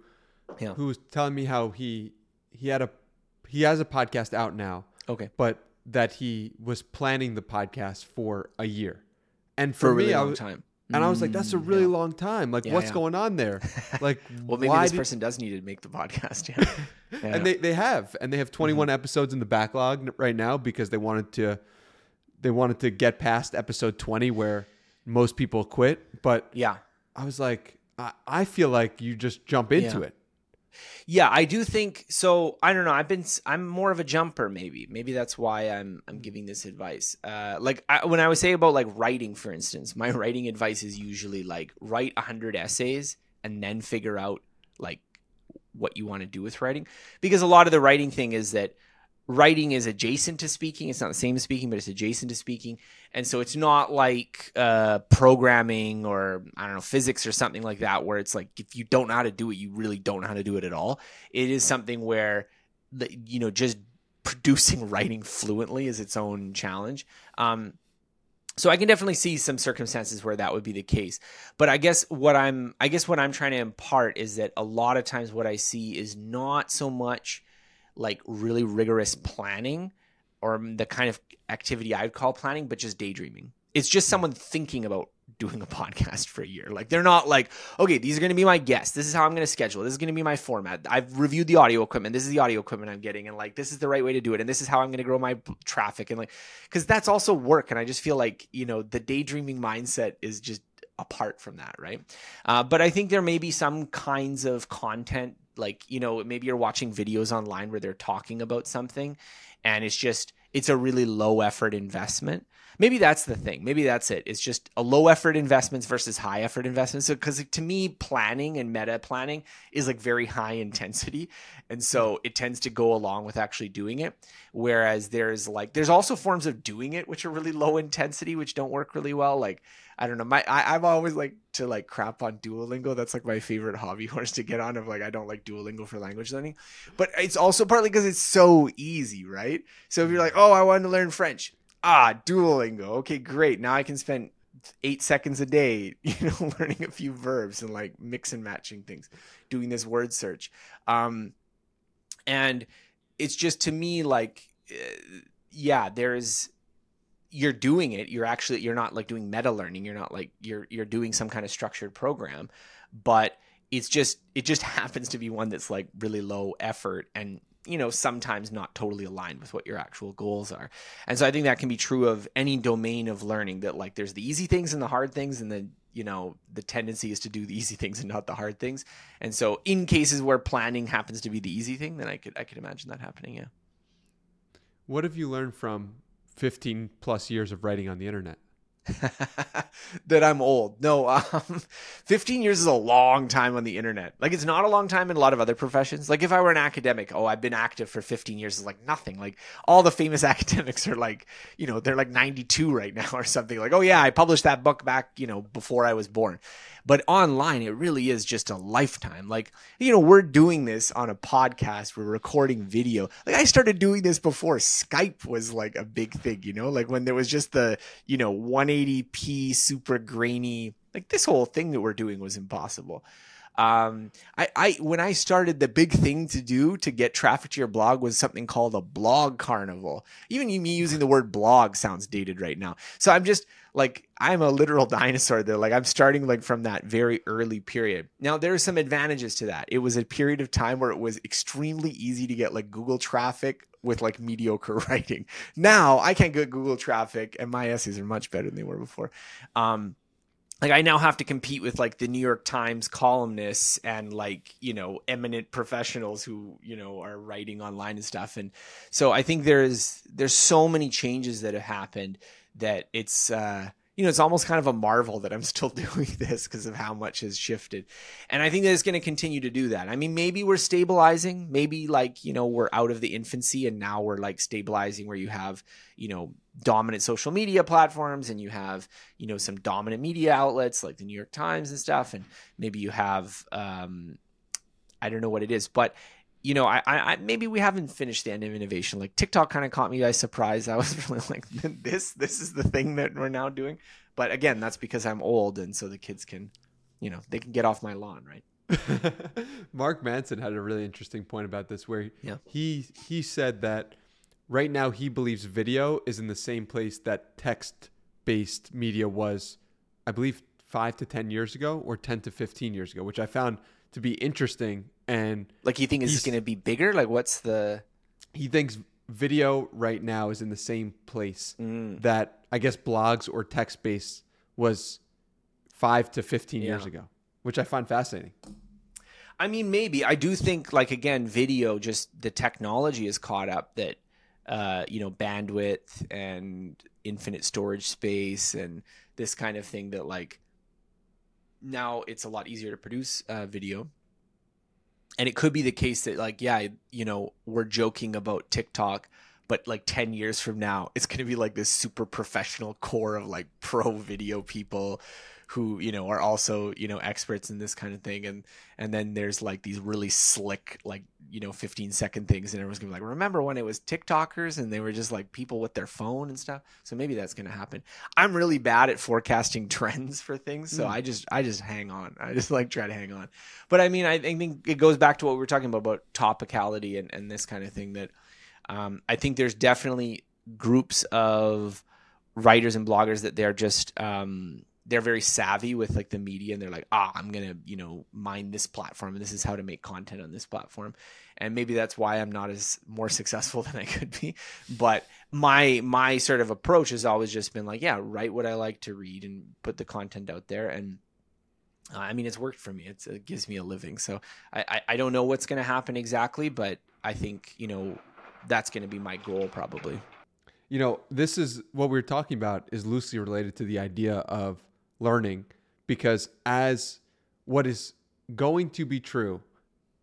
yeah. who was telling me how he he had a he has a podcast out now Okay. But that he was planning the podcast for a year. And for, for me, really I was, time. And I was like, that's a mm, really yeah. long time. Like, yeah, what's yeah. going on there? Like, well, maybe this did... person does need to make the podcast. Yeah. and they, they have, and they have 21 mm-hmm. episodes in the backlog right now because they wanted to, they wanted to get past episode 20 where most people quit. But yeah, I was like, I, I feel like you just jump into it. Yeah, I do think so. I don't know. I've been I'm more of a jumper maybe. Maybe that's why I'm I'm giving this advice. Uh like I, when I was say about like writing for instance, my writing advice is usually like write 100 essays and then figure out like what you want to do with writing because a lot of the writing thing is that writing is adjacent to speaking. It's not the same as speaking, but it's adjacent to speaking. And so it's not like uh, programming or I don't know physics or something like that, where it's like if you don't know how to do it, you really don't know how to do it at all. It is something where the, you know just producing writing fluently is its own challenge. Um, so I can definitely see some circumstances where that would be the case. But I guess what I'm I guess what I'm trying to impart is that a lot of times what I see is not so much like really rigorous planning or the kind of activity I'd call planning, but just daydreaming. It's just someone thinking about doing a podcast for a year. Like they're not like, okay, these are going to be my guests. This is how I'm going to schedule. This is going to be my format. I've reviewed the audio equipment. This is the audio equipment I'm getting, and like this is the right way to do it. And this is how I'm going to grow my traffic. And like, because that's also work. And I just feel like you know the daydreaming mindset is just apart from that, right? Uh, but I think there may be some kinds of content like you know maybe you're watching videos online where they're talking about something and it's just it's a really low effort investment. Maybe that's the thing. Maybe that's it. It's just a low effort investments versus high effort investments. Because so, to me planning and meta planning is like very high intensity. And so mm-hmm. it tends to go along with actually doing it. Whereas there's like there's also forms of doing it which are really low intensity which don't work really well. Like I don't know. My I, I've always like to like crap on Duolingo. That's like my favorite hobby horse to get on. Of like I don't like Duolingo for language learning, but it's also partly because it's so easy, right? So if you're like, oh, I want to learn French, ah, Duolingo. Okay, great. Now I can spend eight seconds a day, you know, learning a few verbs and like mix and matching things, doing this word search. Um, and it's just to me like, uh, yeah, there's you're doing it you're actually you're not like doing meta learning you're not like you're you're doing some kind of structured program but it's just it just happens to be one that's like really low effort and you know sometimes not totally aligned with what your actual goals are. And so i think that can be true of any domain of learning that like there's the easy things and the hard things and then you know the tendency is to do the easy things and not the hard things. And so in cases where planning happens to be the easy thing then i could i could imagine that happening yeah. What have you learned from 15 plus years of writing on the internet that I'm old. No, um, 15 years is a long time on the internet. Like it's not a long time in a lot of other professions. Like if I were an academic, oh, I've been active for 15 years is like nothing. Like all the famous academics are like, you know, they're like 92 right now or something. Like, oh yeah, I published that book back, you know, before I was born. But online, it really is just a lifetime. Like, you know, we're doing this on a podcast, we're recording video. Like I started doing this before Skype was like a big thing, you know, like when there was just the, you know, 180p super grainy, like this whole thing that we're doing was impossible. Um, I, I, when I started, the big thing to do to get traffic to your blog was something called a blog carnival. Even me using the word blog sounds dated right now. So I'm just like, I'm a literal dinosaur there. Like I'm starting like from that very early period. Now there are some advantages to that. It was a period of time where it was extremely easy to get like Google traffic with like mediocre writing. Now I can't get Google traffic and my essays are much better than they were before. Um, like I now have to compete with like the New York Times columnists and like you know eminent professionals who you know are writing online and stuff and so I think there's there's so many changes that have happened that it's uh you know, it's almost kind of a marvel that I'm still doing this because of how much has shifted. And I think that it's going to continue to do that. I mean, maybe we're stabilizing. Maybe like, you know, we're out of the infancy and now we're like stabilizing where you have, you know, dominant social media platforms and you have, you know, some dominant media outlets like the New York Times and stuff. And maybe you have, um, I don't know what it is, but you know, I, I, maybe we haven't finished the end of innovation. Like TikTok kind of caught me by surprise. I was really like, this, this is the thing that we're now doing. But again, that's because I'm old, and so the kids can, you know, they can get off my lawn, right? Mark Manson had a really interesting point about this, where yeah. he he said that right now he believes video is in the same place that text based media was, I believe, five to ten years ago, or ten to fifteen years ago, which I found to be interesting and like you think is going to be bigger like what's the he thinks video right now is in the same place mm. that i guess blogs or text based was 5 to 15 yeah. years ago which i find fascinating i mean maybe i do think like again video just the technology is caught up that uh, you know bandwidth and infinite storage space and this kind of thing that like now it's a lot easier to produce uh, video and it could be the case that like yeah you know we're joking about tiktok but like 10 years from now it's going to be like this super professional core of like pro video people who you know are also you know experts in this kind of thing. And and then there's like these really slick like you know 15 second things and everyone's gonna be like remember when it was tiktokers and they were just like people with their phone and stuff? So maybe that's gonna happen. I'm really bad at forecasting trends for things so mm. i just i just hang on. I just like try to hang on. But i mean i, think it goes back to what we were talking about about topicality and, and this kind of thing that um, i think there's definitely groups of writers and bloggers that they're just um, they're very savvy with like the media and they're like ah i'm gonna you know mine this platform and this is how to make content on this platform. And maybe that's why i'm not as more successful than i could be. But my my sort of approach has always just been like yeah write what i like to read and put the content out there. And uh, i mean it's worked for me. It's, it gives me a living. So i i, I don't know what's to happen exactly but i think you know that's to be my goal probably. You know this is what we're talking about is loosely related to the idea of learning because as what is going to be true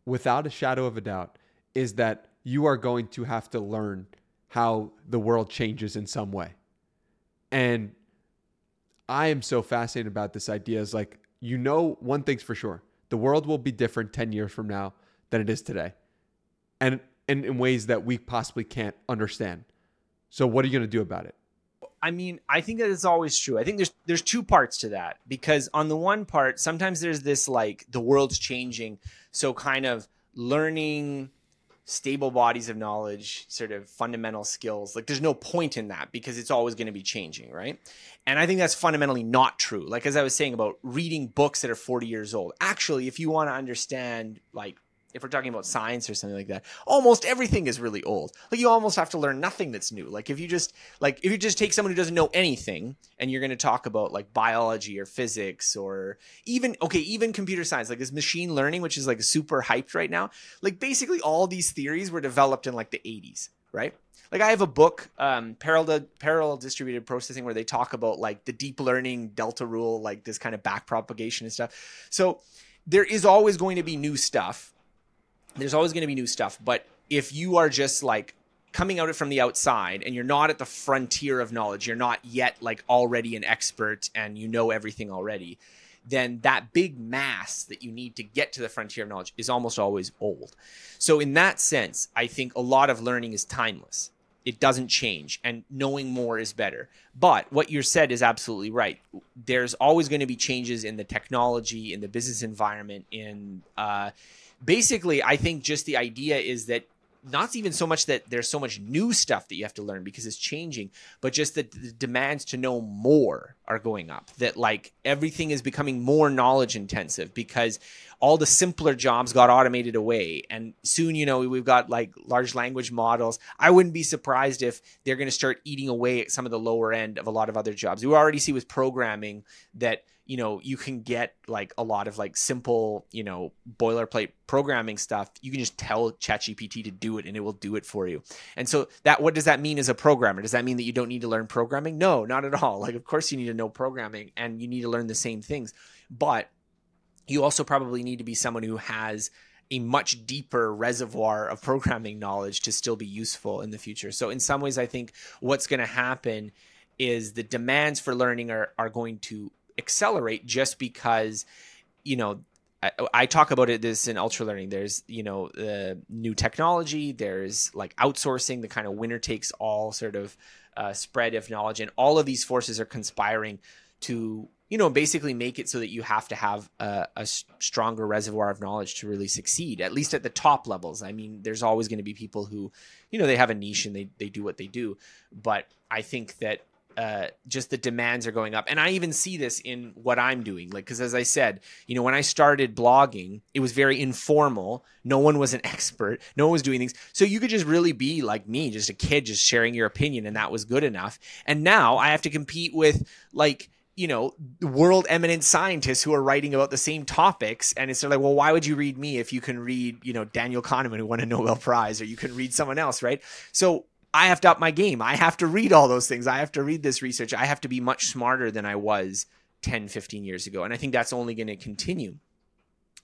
without a shadow of a doubt is that you are going to have to learn how the world changes in some way. And I am so fascinated about this idea is like, you know, one thing's for sure the world will be different 10 years from now than it is today. And, and in ways that we possibly can't understand. So, what are you going to do about it? I mean, I think that it's always true. I think there's there's two parts to that because on the one part, sometimes there's this like the world's changing, so kind of learning stable bodies of knowledge, sort of fundamental skills. Like there's no point in that because it's always going to be changing, right? And I think that's fundamentally not true. Like as I was saying about reading books that are 40 years old. Actually, if you want to understand like if we're talking about science or something like that, almost everything is really old. Like you almost have to learn nothing that's new. Like if you just like if you just take someone who doesn't know anything and you're going to talk about like biology or physics or even okay, even computer science, like this machine learning which is like super hyped right now. Like basically all these theories were developed in like the 80s, right? Like I have a book, um, parallel parallel distributed processing, where they talk about like the deep learning delta rule, like this kind of back propagation and stuff. So there is always going to be new stuff there's always going to be new stuff. But if you are just like coming at it from the outside and you're not at the frontier of knowledge, you're not yet like already an expert and you know everything already, then that big mass that you need to get to the frontier of knowledge is almost always old. So, in that sense, I think a lot of learning is timeless. It doesn't change, and knowing more is better. But what you said is absolutely right. There's always going to be changes in the technology, in the business environment, in uh, basically, I think just the idea is that not even so much that there's so much new stuff that you have to learn because it's changing, but just that the demands to know more are going up. That like everything is becoming more knowledge intensive because all the simpler jobs got automated away. And soon, you know, we've got like large language models. I wouldn't be surprised if they're going to start eating away at some of the lower end of a lot of other jobs. We already see with programming that you know you can get like a lot of like simple you know boilerplate programming stuff. You can just tell chatgpt to do it and it will do it for you. And so that what does that mean as a programmer? Does that mean that you don't need to learn programming? No not at all. Like of course you need to know programming and you need to learn the same things. But you also probably need to be someone who has a much deeper reservoir of programming knowledge to still be useful in the future. So in some ways i think what's going to happen is the demands for learning are, are going to accelerate just because you know I, I talk about it this in ultra learning. There's you know the new technology there's like outsourcing the kind of winner takes all sort of uh, spread of knowledge. And all of these forces are conspiring to you know basically make it so that you have to have a, a, stronger reservoir of knowledge to really succeed at least at the top levels. I mean there's always going to be people who you know they have a niche and they, they do what they do. But i think that uh, just the demands are going up. And I even see this in what I'm doing. Like, because as I said, you know, when I started blogging, it was very informal. No one was an expert. No one was doing things. So you could just really be like me, just a kid, just sharing your opinion, and that was good enough. And now I have to compete with like, you know, world eminent scientists who are writing about the same topics. And it's like, well, why would you read me if you can read, you know, Daniel Kahneman who won a Nobel Prize, or you can read someone else, right? So I have to up my game. I have to read all those things. I have to read this research. I have to be much smarter than I was 10, 15 years ago. And I think that's only going to continue.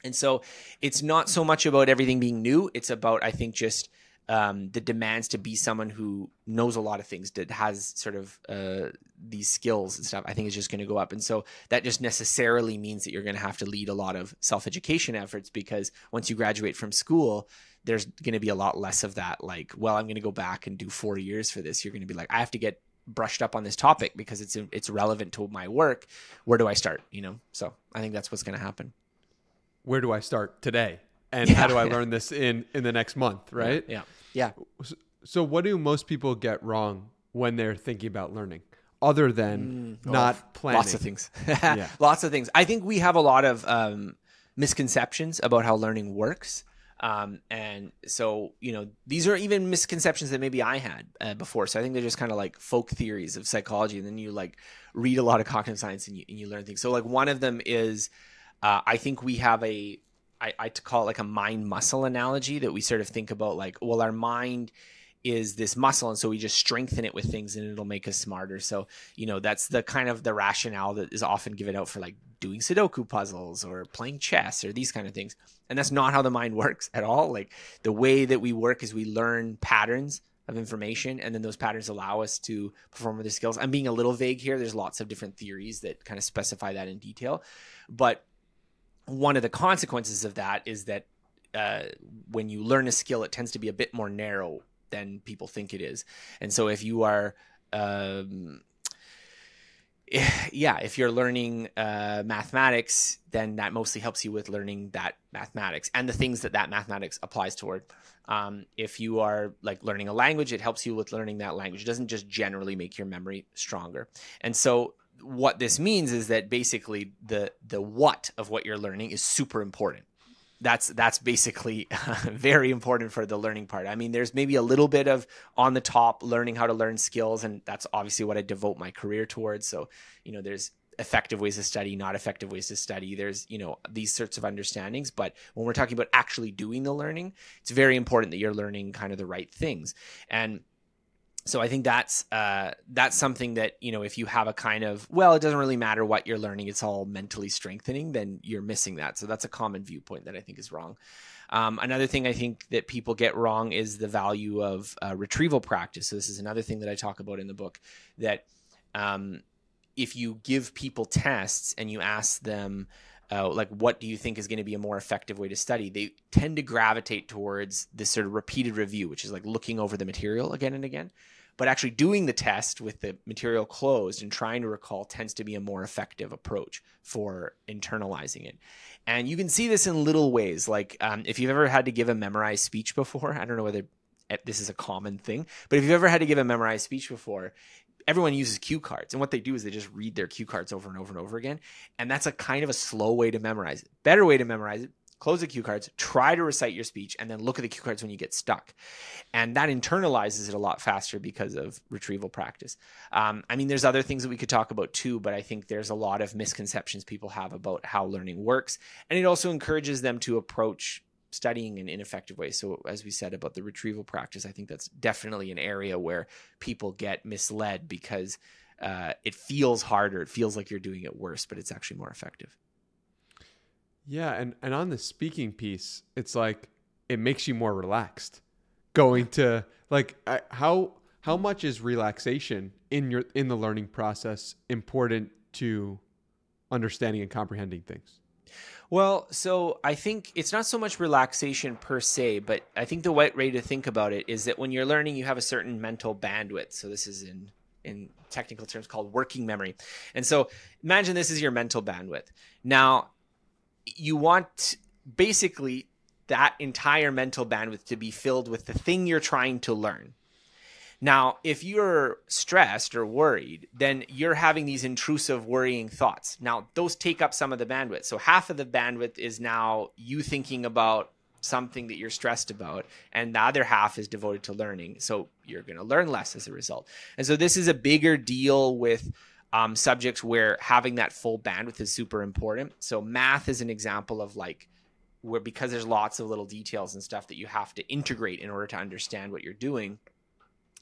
And so it's not so much about everything being new. It's about, I think, just um, the demands to be someone who knows a lot of things, that has sort of uh, these skills and stuff. I think is just going to go up. And so that just necessarily means that you're going to have to lead a lot of self education efforts because once you graduate from school, there's going to be a lot less of that like well i'm going to go back and do four years for this. You're going to be like i have to get brushed up on this topic because it's it's relevant to my work. Where do i start? You know? So i think that's what's going to happen. Where do i start today? And yeah, how do i yeah. learn this in in the next month right? yeah yeah, yeah. so what do most people get wrong when they're thinking about learning other than mm, not oh, planning lots of things. Yeah. lots of things. I think we have a lot of um, misconceptions about how learning works um, and so, you know, these are even misconceptions that maybe I had uh, before. So I think they're just kind of like folk theories of psychology. And then you like read a lot of cognitive science and you, and you learn things. So, like, one of them is uh, I think we have a, I, I call it like a mind muscle analogy that we sort of think about like, well, our mind is this muscle and so we just strengthen it with things and it'll make us smarter so you know that's the kind of the rationale that is often given out for like doing sudoku puzzles or playing chess or these kind of things. And that's not how the mind works at all. Like the way that we work is we learn patterns of information and then those patterns allow us to perform other skills. I'm being a little vague here. There's lots of different theories that kind of specify that in detail. But one of the consequences of that is that uh, when you learn a skill it tends to be a bit more narrow than people think it is. And so if you are um, yeah, if you're learning uh, mathematics, then that mostly helps you with learning that mathematics and the things that that mathematics applies toward. Um, if you are like learning a language, it helps you with learning that language. It doesn't just generally make your memory stronger. And so, what this means is that basically the the what of what you're learning is super important that's that's basically very important for the learning part. I mean, there's maybe a little bit of on the top learning how to learn skills, and that's obviously what I devote my career towards. So, you know, there's effective ways to study, not effective ways to study. There's, you know, these sorts of understandings. But when we're talking about actually doing the learning, it's very important that you're learning kind of the right things. And so I think that's uh, that's something that you know if you have a kind of well it doesn't really matter what you're learning it's all mentally strengthening then you're missing that so that's a common viewpoint that I think is wrong. Um, another thing I think that people get wrong is the value of uh, retrieval practice. So this is another thing that I talk about in the book that um, if you give people tests and you ask them uh, like what do you think is going to be a more effective way to study? They tend to gravitate towards this sort of repeated review which is like looking over the material again and again. But actually doing the test with the material closed and trying to recall tends to be a more effective approach for internalizing it. And you can see this in little ways like um, if you've ever had to give a memorized speech before i don't know whether this is a common thing but if you've ever had to give a memorized speech before everyone uses cue cards and what they do is they just read their cue cards over and over and over again and that's a kind of a slow way to memorize. It better way to memorize it close the cue cards try to recite your speech and then look at the cue cards when you get stuck. And that internalizes it a lot faster because of retrieval practice. Um, i mean there's other things that we could talk about too but i think there's a lot of misconceptions people have about how learning works and it also encourages them to approach studying in ineffective ways. So, as we said about the retrieval practice, I think that's definitely an area where people get misled because uh, it feels harder. It feels like you're doing it worse, but it's actually more effective. Yeah, and and on the speaking piece, it's like it makes you more relaxed. Going to like I, how how much is relaxation in your in the learning process important to understanding and comprehending things? Well, so I think it's not so much relaxation per se, but I think the right way to think about it is that when you're learning, you have a certain mental bandwidth. So this is in in technical terms called working memory. And so imagine this is your mental bandwidth. Now, you want basically that entire mental bandwidth to be filled with the thing you're trying to learn. Now, if you're stressed or worried, then you're having these intrusive, worrying thoughts. Now, those take up some of the bandwidth. So, half of the bandwidth is now you thinking about something that you're stressed about, and the other half is devoted to learning. So, you're going to learn less as a result. And so, this is a bigger deal with um, subjects where having that full bandwidth is super important. So, math is an example of like, where because there's lots of little details and stuff that you have to integrate in order to understand what you're doing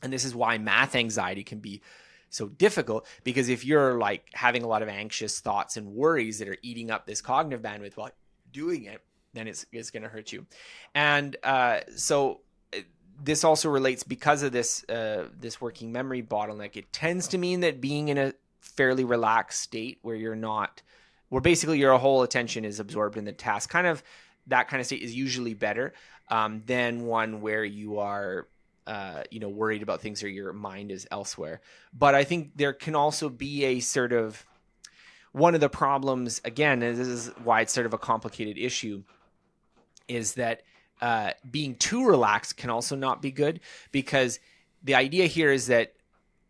and this is why math anxiety can be so difficult because if you're like having a lot of anxious thoughts and worries that are eating up this cognitive bandwidth while doing it, then it's, it's going to hurt you. And uh, so this also relates because of this uh, this working memory bottleneck. It tends to mean that being in a fairly relaxed state where you're not, where basically your whole attention is absorbed in the task, kind of that kind of state is usually better um, than one where you are uh, you know worried about things or your mind is elsewhere. But i think there can also be a sort of one of the problems again and this is why it's sort of a complicated issue is that uh, being too relaxed can also not be good because the idea here is that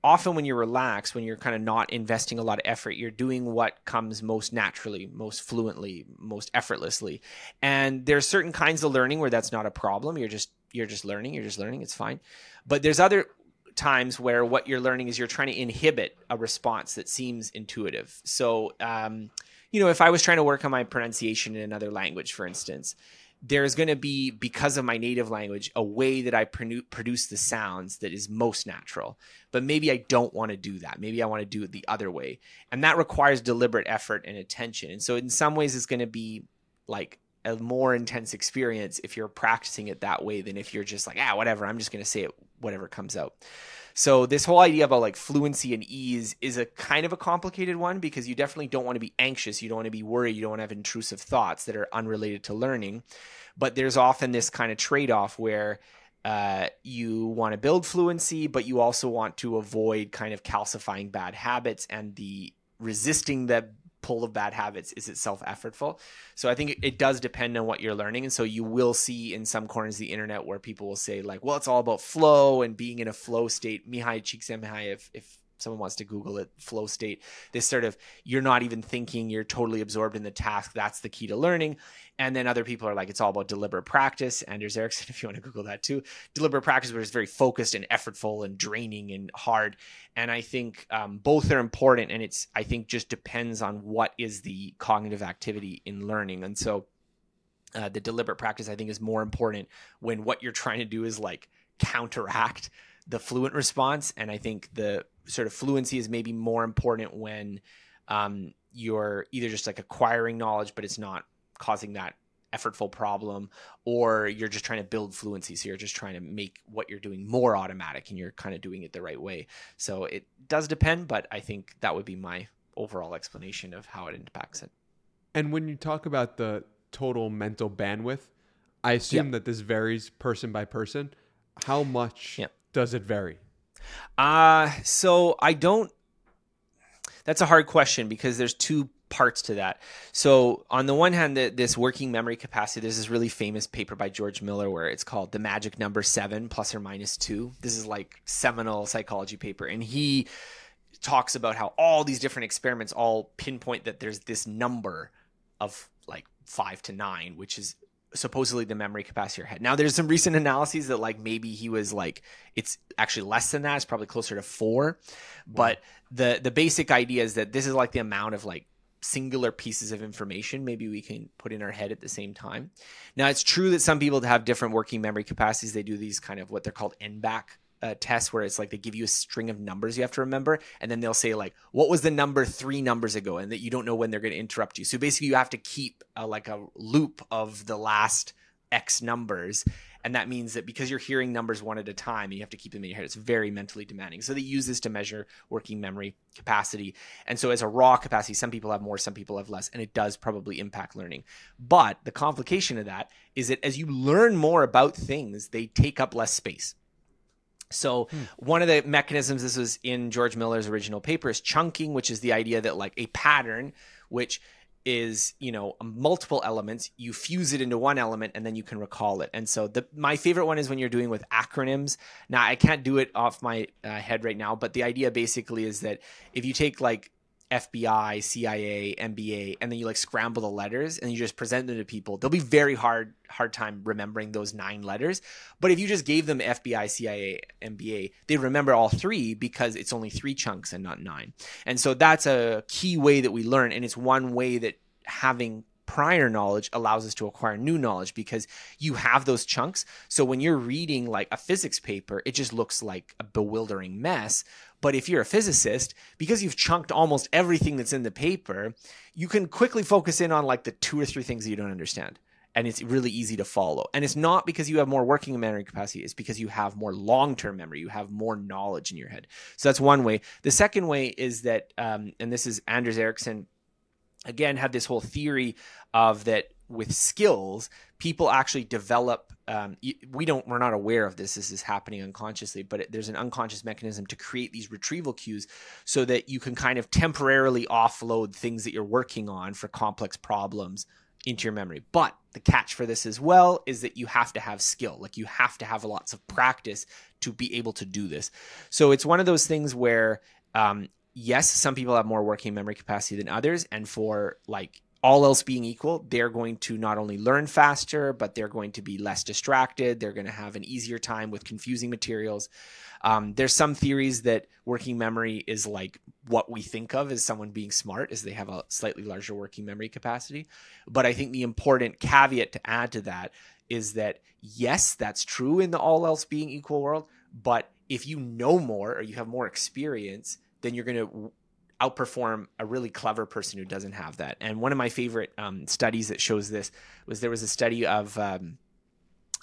often when you're relaxed when you're kind of not investing a lot of effort you're doing what comes most naturally most fluently most effortlessly. And there's certain kinds of learning where that's not a problem. You're just you're just learning, you're just learning, it's fine. But there's other times where what you're learning is you're trying to inhibit a response that seems intuitive. So, um, you know, if I was trying to work on my pronunciation in another language, for instance, there's going to be, because of my native language, a way that I produce the sounds that is most natural. But maybe I don't want to do that. Maybe I want to do it the other way. And that requires deliberate effort and attention. And so, in some ways, it's going to be like a more intense experience if you're practicing it that way than if you're just like, ah, whatever, I'm just going to say it whatever comes out. So this whole idea about like fluency and ease is a kind of a complicated one because you definitely don't want to be anxious, you don't want to be worried, you don't want to have intrusive thoughts that are unrelated to learning. But there's often this kind of trade-off where uh, you want to build fluency, but you also want to avoid kind of calcifying bad habits and the resisting the pull of bad habits is itself effortful. So I think it, does depend on what you're learning. And so you will see in some corners of the internet where people will say like, well, it's all about flow and being in a flow state. Mihai Csikszentmihalyi, if, if someone wants to Google it, flow state, this sort of, you're not even thinking, you're totally absorbed in the task. That's the key to learning. And then other people are like, it's all about deliberate practice. Anders Ericsson, if you want to Google that too, deliberate practice, but it's very focused and effortful and draining and hard. And I think um, both are important. And it's, I think, just depends on what is the cognitive activity in learning. And so uh, the deliberate practice, I think, is more important when what you're trying to do is like counteract the fluent response. And I think the sort of fluency is maybe more important when um, you're either just like acquiring knowledge, but it's not causing that effortful problem or you're just trying to build fluency. So you're just trying to make what you're doing more automatic and you're kind of doing it the right way. So it does depend but i think that would be my overall explanation of how it impacts it. And when you talk about the total mental bandwidth i assume yep. that this varies person by person. How much yep. does it vary uh so i don't that's a hard question because there's two parts to that. So on the one hand, the, this working memory capacity, there's this really famous paper by George Miller where it's called the magic number seven plus or minus two. This is like seminal psychology paper, and he talks about how all these different experiments all pinpoint that there's this number of like five to nine, which is supposedly the memory capacity of your head. Now there's some recent analyses that like maybe he was like it's actually less than that. It's probably closer to four. But the the basic idea is that this is like the amount of like singular pieces of information maybe we can put in our head at the same time. Now, it's true that some people have different working memory capacities. They do these kind of what they're called N-back uh, tests, where it's like they give you a string of numbers you have to remember, and then they'll say like, "What was the number three numbers ago?" and that you don't know when they're going to interrupt you. So basically, you have to keep a, like a loop of the last X numbers, and that means that because you're hearing numbers one at a time, and you have to keep them in your head. It's very mentally demanding. So they use this to measure working memory capacity. And so as a raw capacity, some people have more, some people have less, and it does probably impact learning. But the complication of that is that as you learn more about things, they take up less space. So hmm. one of the mechanisms this was in George Miller's original paper is chunking, which is the idea that like a pattern, which is you know multiple elements you fuse it into one element and then you can recall it and so the my favorite one is when you're doing with acronyms now i can't do it off my uh, head right now but the idea basically is that if you take like FBI, CIA, MBA, and then you like scramble the letters and you just present them to people. They'll be very hard hard time remembering those nine letters. But if you just gave them FBI, CIA, MBA, they'd remember all three because it's only three chunks and not nine. And so that's a key way that we learn, and it's one way that having prior knowledge allows us to acquire new knowledge because you have those chunks. So when you're reading like a physics paper, it just looks like a bewildering mess. But if you're a physicist, because you've chunked almost everything that's in the paper, you can quickly focus in on like the two or three things that you don't understand. And it's really easy to follow. And it's not because you have more working memory capacity, it's because you have more long term memory. You have more knowledge in your head. So that's one way. The second way is that, um, and this is Anders Ericsson again have this whole theory of that with skills people actually develop um, we don't we're not aware of this this is happening unconsciously but it, there's an unconscious mechanism to create these retrieval cues so that you can kind of temporarily offload things that you're working on for complex problems into your memory but the catch for this as well is that you have to have skill like you have to have lots of practice to be able to do this so it's one of those things where um, yes, some people have more working memory capacity than others. And for like all else being equal, they're going to not only learn faster, but they're going to be less distracted. They're going to have an easier time with confusing materials. Um, there's some theories that working memory is like what we think of as someone being smart, as they have a slightly larger working memory capacity. But I think the important caveat to add to that is that yes, that's true in the all else being equal world. But if you know more or you have more experience, then you're going to outperform a really clever person who doesn't have that. And one of my favorite um, studies that shows this was there was a study of um,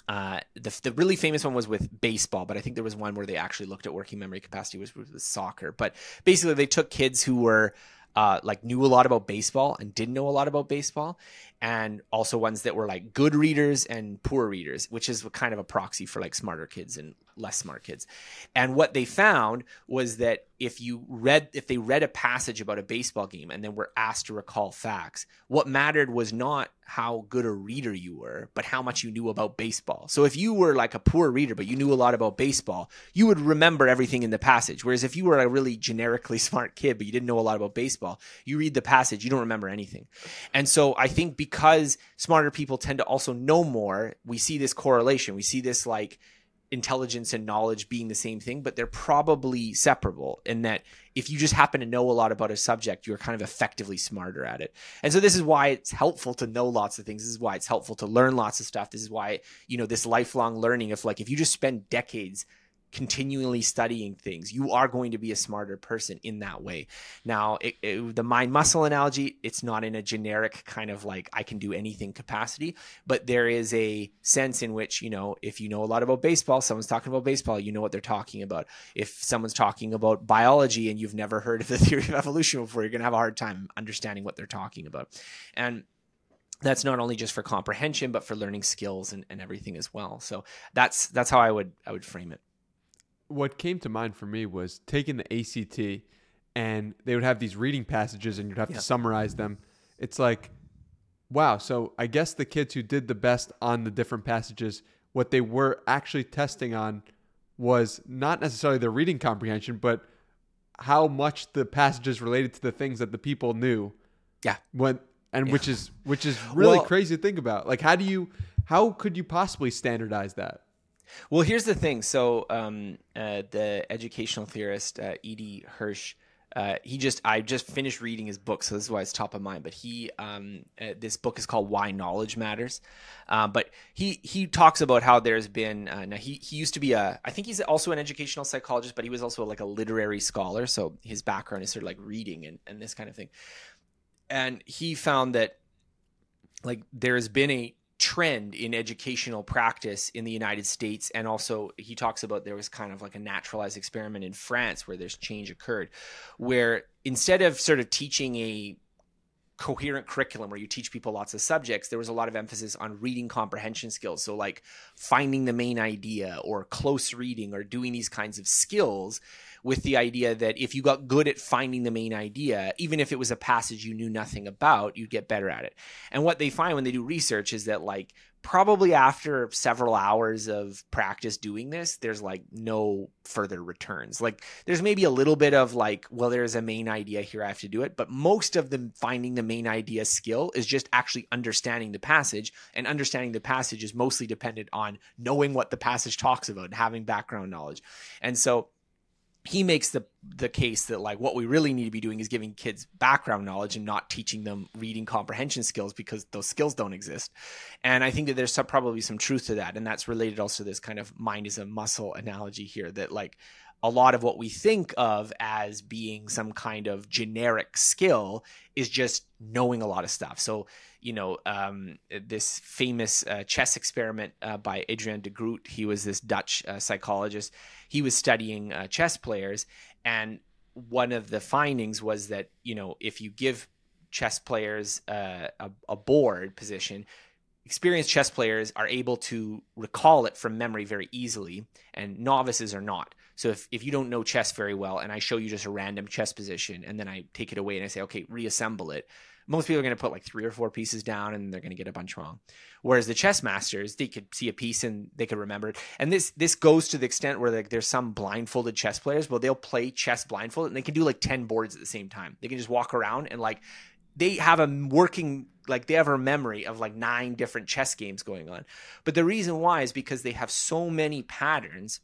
uh, the, the really famous one was with baseball, but I think there was one where they actually looked at working memory capacity was with soccer. But basically, they took kids who were uh, like knew a lot about baseball and didn't know a lot about baseball, and also ones that were like good readers and poor readers, which is kind of a proxy for like smarter kids and less smart kids. And what they found was that if you read if they read a passage about a baseball game and then were asked to recall facts, what mattered was not how good a reader you were, but how much you knew about baseball. So if you were like a poor reader but you knew a lot about baseball, you would remember everything in the passage. Whereas if you were a really generically smart kid but you didn't know a lot about baseball, you read the passage, you don't remember anything. And so I think because smarter people tend to also know more, we see this correlation. We see this like intelligence and knowledge being the same thing, but they're probably separable in that if you just happen to know a lot about a subject, you're kind of effectively smarter at it. And so this is why it's helpful to know lots of things. This is why it's helpful to learn lots of stuff. This is why, you know, this lifelong learning of like if you just spend decades continually studying things, you are going to be a smarter person in that way. Now, it, it, the mind muscle analogy, it's not in a generic kind of like I can do anything capacity, but there is a sense in which, you know, if you know a lot about baseball, someone's talking about baseball, you know what they're talking about. If someone's talking about biology and you've never heard of the theory of evolution before, you're going to have a hard time understanding what they're talking about. And that's not only just for comprehension but for learning skills and, and everything as well so that's that's how i would i would frame it what came to mind for me was taking the ACT and they would have these reading passages and you'd have yeah. to summarize them. It's like, wow. So I guess the kids who did the best on the different passages, what they were actually testing on was not necessarily their reading comprehension, but how much the passages related to the things that the people knew. Yeah. When and yeah. which is which is really well, crazy to think about. Like how do you how could you possibly standardize that? Well, here's the thing. So, um, uh, the educational theorist uh, E.D. Hirsch, uh, he just I just finished reading his book, so this is why it's top of mind. But he, um, uh, this book is called Why Knowledge Matters. Uh, but he he talks about how there's been uh, now he he used to be a I think he's also an educational psychologist, but he was also like a literary scholar. So his background is sort of like reading and and this kind of thing. And he found that like there's been a trend in educational practice in the United States. And also, he talks about there was kind of like a naturalized experiment in France where there's change occurred, where instead of sort of teaching a coherent curriculum where you teach people lots of subjects, there was a lot of emphasis on reading comprehension skills. So, like finding the main idea or close reading or doing these kinds of skills with the idea that if you got good at finding the main idea, even if it was a passage you knew nothing about, you'd get better at it. And what they find when they do research is that, like, probably after several hours of practice doing this, there's like no further returns. Like, there's maybe a little bit of like, well, there's a main idea here, I have to do it. But most of the finding the main idea skill is just actually understanding the passage. And understanding the passage is mostly dependent on knowing what the passage talks about and having background knowledge. And so, he makes the the case that like what we really need to be doing is giving kids background knowledge and not teaching them reading comprehension skills because those skills don't exist. And i think that there's some, probably some truth to that. And that's related also to this kind of mind is a muscle analogy here that like a lot of what we think of as being some kind of generic skill is just knowing a lot of stuff so you know um, this famous uh, chess experiment uh, by Adriaan de Groot. He was this Dutch uh, psychologist. He was studying uh, chess players, and one of the findings was that you know if you give chess players uh, a, a board position, experienced chess players are able to recall it from memory very easily, and novices are not. So if, if you don't know chess very well, and I show you just a random chess position, and then I take it away and I say, okay, reassemble it, most people are going to put like three or four pieces down and they're going to get a bunch wrong. Whereas the chess masters, they could see a piece and they could remember it. And this this goes to the extent where like there's some blindfolded chess players, well, they'll play chess blindfolded and they can do like 10 boards at the same time. They can just walk around and like they have a working like they have a memory of like nine different chess games going on. But the reason why is because they have so many patterns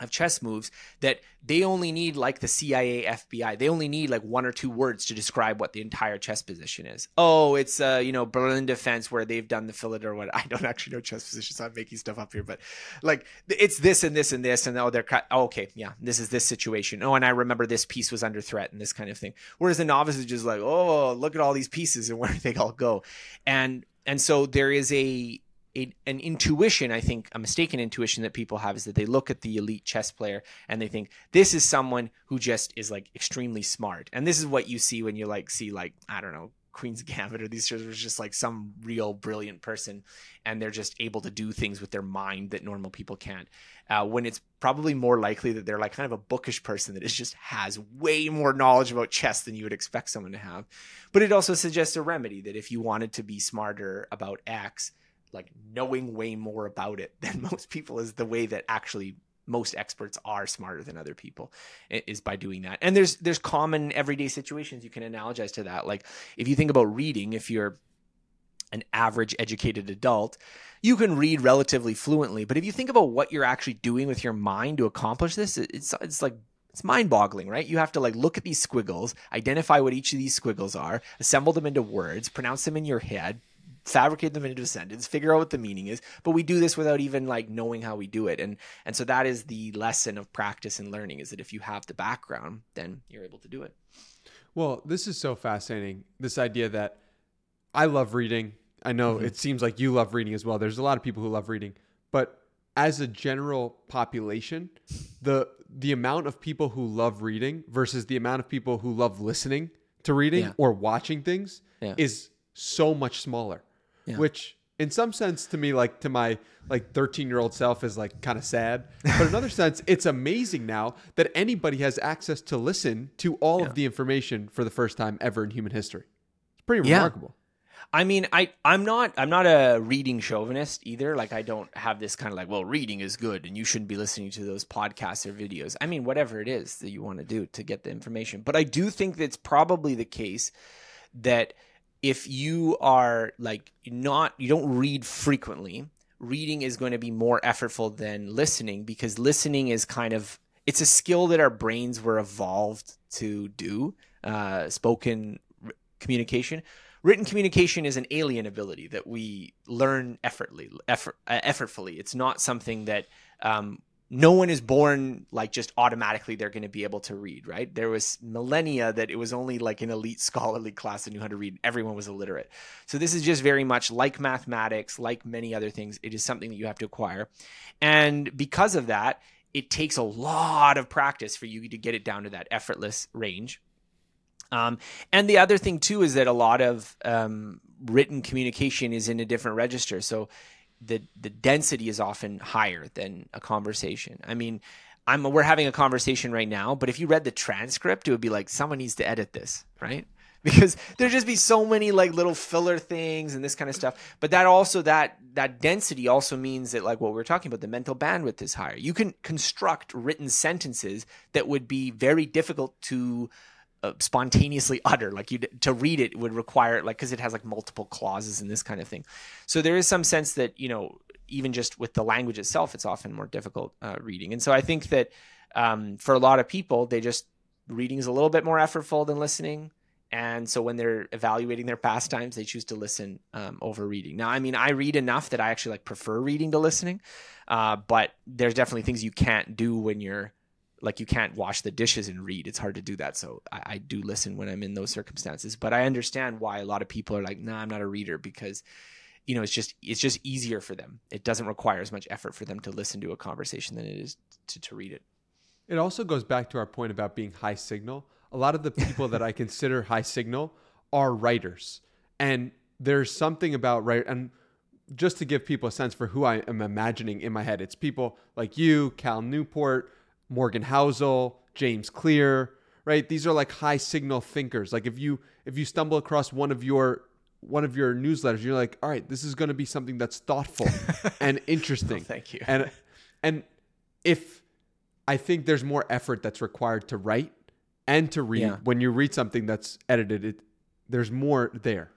of chess moves that they only need like the CIA, FBI. They only need like one or two words to describe what the entire chess position is. Oh, it's uh, you know, Berlin defense where they've done the fillet or what. I don't actually know chess positions, so I'm making stuff up here, but like it's this and this and this and oh, they're oh, okay, yeah, this is this situation. Oh, and I remember this piece was under threat and this kind of thing. Whereas the novice is just like, oh, look at all these pieces and where they all go, and and so there is a a, an intuition, I think a mistaken intuition that people have is that they look at the elite chess player and they think this is someone who just is like extremely smart. And this is what you see when you like see like I don't know Queen's Gambit or these shows it's just like some real brilliant person and they're just able to do things with their mind that normal people can't. Uh, when it's probably more likely that they're like kind of a bookish person that is just has way more knowledge about chess than you would expect someone to have. But it also suggests a remedy that if you wanted to be smarter about X, like knowing way more about it than most people is the way that actually most experts are smarter than other people is by doing that. And there's there's common everyday situations you can analogize to that. Like if you think about reading if you're an average educated adult you can read relatively fluently. But if you think about what you're actually doing with your mind to accomplish this it's it's like it's mind-boggling, right? You have to like look at these squiggles, identify what each of these squiggles are, assemble them into words, pronounce them in your head, fabricate them into a sentence, figure out what the meaning is. But we do this without even like knowing how we do it. And and so that is the lesson of practice and learning is that if you have the background, then you're able to do it. Well, this is so fascinating. This idea that I love reading. I know mm-hmm. it seems like you love reading as well. There's a lot of people who love reading, but as a general population, the the amount of people who love reading versus the amount of people who love listening to reading yeah. or watching things yeah. is so much smaller yeah. which in some sense to me like to my like 13 year old self is like kind of sad but in another sense it's amazing now that anybody has access to listen to all yeah. of the information for the first time ever in human history it's pretty remarkable I mean, I I'm not I'm not a reading chauvinist either. Like I don't have this kind of like, well, reading is good and you shouldn't be listening to those podcasts or videos. I mean, whatever it is that you want to do to get the information. But I do think that's probably the case that if you are like not you don't read frequently reading is going to be more effortful than listening because listening is kind of it's a skill that our brains were evolved to do uh, spoken communication. Written communication is an alien ability that we learn effortly effort, uh, effortfully. It's not something that um, no one is born like just automatically they're going to be able to read, right? There was millennia that it was only like an elite scholarly class that knew how to read. Everyone was illiterate. So this is just very much like mathematics, like many other things. It is something that you have to acquire. And because of that, it takes a lot of practice for you to get it down to that effortless range. Um, and the other thing too is that a lot of um, written communication is in a different register. So the the density is often higher than a conversation. I mean, I'm we're having a conversation right now, but if you read the transcript, it would be like someone needs to edit this, right? Because there'd just be so many like little filler things and this kind of stuff. But that also that that density also means that like what we are talking about, the mental bandwidth is higher. You can construct written sentences that would be very difficult to uh, spontaneously utter like you to read it would require like because it has like multiple clauses and this kind of thing. So there is some sense that you know even just with the language itself it's often more difficult uh, reading. And so i think that um, for a lot of people they just reading is a little bit more effortful than listening. And so when they're evaluating their pastimes they choose to listen um, over reading. Now i mean i read enough that i actually like prefer reading to listening uh, but there's definitely things you can't do when you're like you can't wash the dishes and read. It's hard to do that. So I, I, do listen when I'm in those circumstances. But I understand why a lot of people are like, nah, I'm not a reader because you know it's just it's just easier for them. It doesn't require as much effort for them to listen to a conversation than it is to, to read it. It also goes back to our point about being high signal. A lot of the people that I consider high signal are writers. And there's something about right and just to give people a sense for who I am imagining in my head, it's people like you, Cal Newport, Morgan Housel, James Clear, right? These are like high signal thinkers. Like if you if you stumble across one of your one of your newsletters, you're like, all right, this is going to be something that's thoughtful and interesting. thank you. And and if I think there's more effort that's required to write and to read yeah. when you read something that's edited, it there's more there.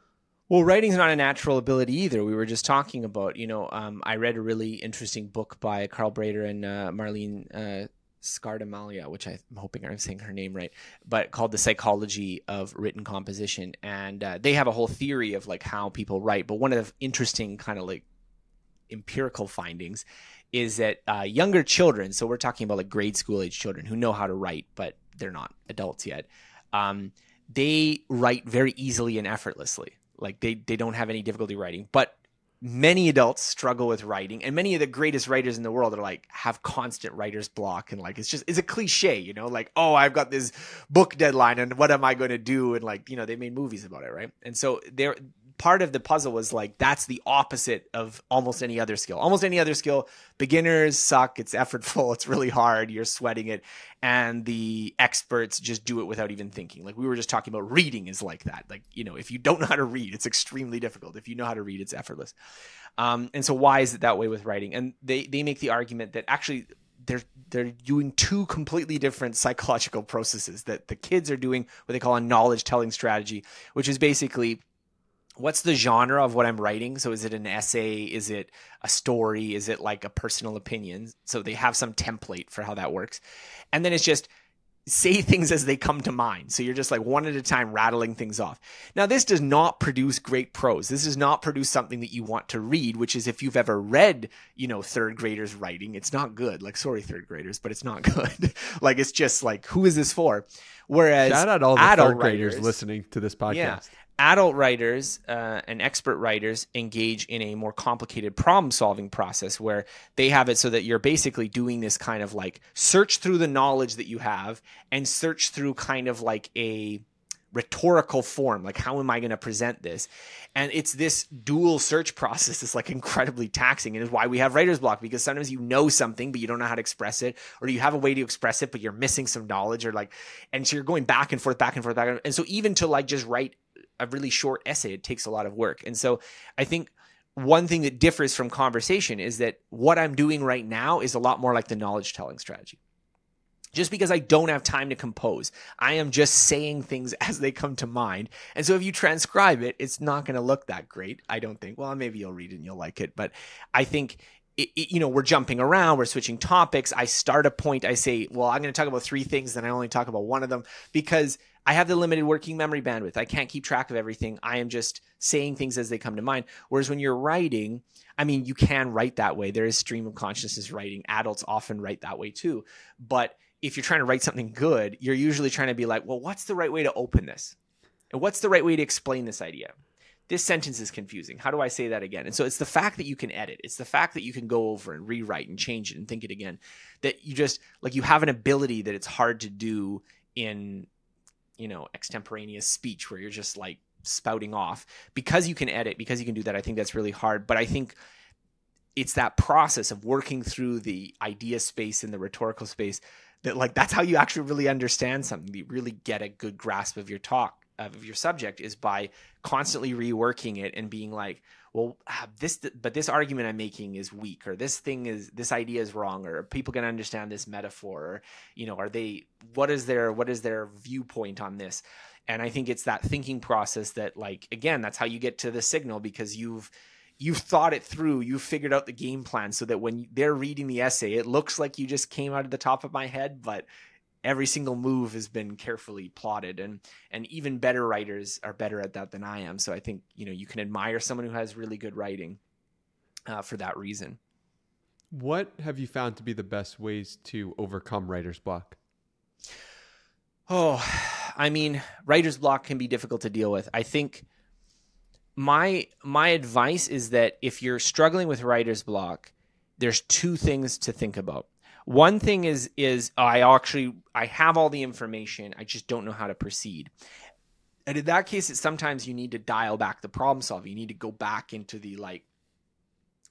Well, writing's not a natural ability either. We were just talking about, you know, um, I read a really interesting book by Carl Bereiter and uh, Marlene uh, Scardamalia, which I'm hoping I'm saying her name right, but called the psychology of written composition, and uh, they have a whole theory of like how people write. But one of the interesting kind of like empirical findings is that uh, younger children, so we're talking about like grade school age children who know how to write, but they're not adults yet. Um, they write very easily and effortlessly. Like they they don't have any difficulty writing, but many adults struggle with writing and many of the greatest writers in the world are like have constant writer's block and like it's just it's a cliche you know like oh i've got this book deadline and what am i going to do? And like you know they made movies about it right? And so they're part of the puzzle was like that's the opposite of almost any other skill. Almost any other skill, beginners suck. It's effortful. It's really hard. You're sweating it, and the experts just do it without even thinking. Like we were just talking about, reading is like that. Like you know, if you don't know how to read, it's extremely difficult. If you know how to read, it's effortless. Um, and so why is it that way with writing? And they they make the argument that actually they're they're doing two completely different psychological processes that the kids are doing what they call a knowledge telling strategy which is basically what's the genre of what I'm writing? So is it an essay? Is it a story? Is it like a personal opinion? So they have some template for how that works. And then it's just say things as they come to mind. So you're just like one at a time rattling things off. Now, this does not produce great prose. This does not produce something that you want to read, which is if you've ever read, you know, third graders writing, it's not good. Like, sorry, third graders, but it's not good. like, it's just like, who is this for? Whereas shout out all the third graders writers, listening to this podcast. Yeah, adult writers uh, and expert writers engage in a more complicated problem solving process where they have it so that you're basically doing this kind of like search through the knowledge that you have and search through kind of like a rhetorical form like how am i going to present this and it's this dual search process is like incredibly taxing and is why we have writer's block because sometimes you know something but you don't know how to express it or you have a way to express it but you're missing some knowledge or like and so you're going back and forth back and forth back and, forth. and so even to like just write a really short essay. It takes a lot of work. And so I think one thing that differs from conversation is that what I'm doing right now is a lot more like the knowledge telling strategy. Just because I don't have time to compose, I am just saying things as they come to mind. And so if you transcribe it, it's not going to look that great. I don't think. Well, maybe you'll read it and you'll like it. But I think it, it, you know, we're jumping around, we're switching topics. I start a point, I say, well, I'm going to talk about three things, then I only talk about one of them because I have the limited working memory bandwidth. I can't keep track of everything. I am just saying things as they come to mind. Whereas when you're writing, I mean, you can write that way. There is stream of consciousness writing. Adults often write that way too. But if you're trying to write something good, you're usually trying to be like, well, what's the right way to open this? And what's the right way to explain this idea? This sentence is confusing. How do I say that again? And so it's the fact that you can edit. It's the fact that you can go over and rewrite and change it and think it again. That you just like you have an ability that it's hard to do in you know extemporaneous speech where you're just like spouting off. Because you can edit because you can do that i think that's really hard. But i think it's that process of working through the idea space and the rhetorical space that like that's how you actually really understand something. You really get a good grasp of your talk of your subject is by constantly reworking it and being like well ah, this but this argument i'm making is weak or this thing is this idea is wrong or people can understand this metaphor or you know are they what is their what is their viewpoint on this? And i think it's that thinking process that like again that's how you get to the signal because you've you've thought it through you've figured out the game plan so that when they're reading the essay it looks like you just came out of the top of my head but every single move has been carefully plotted and and even better writers are better at that than I am. So I think you know you can admire someone who has really good writing uh, for that reason. What have you found to be the best ways to overcome writer's block? Oh I mean writer's block can be difficult to deal with. I think my my advice is that if you're struggling with writer's block there's two things to think about one thing is is I actually I have all the information. I just don't know how to proceed. And in that case, it's sometimes you need to dial back the problem solving. You need to go back into the like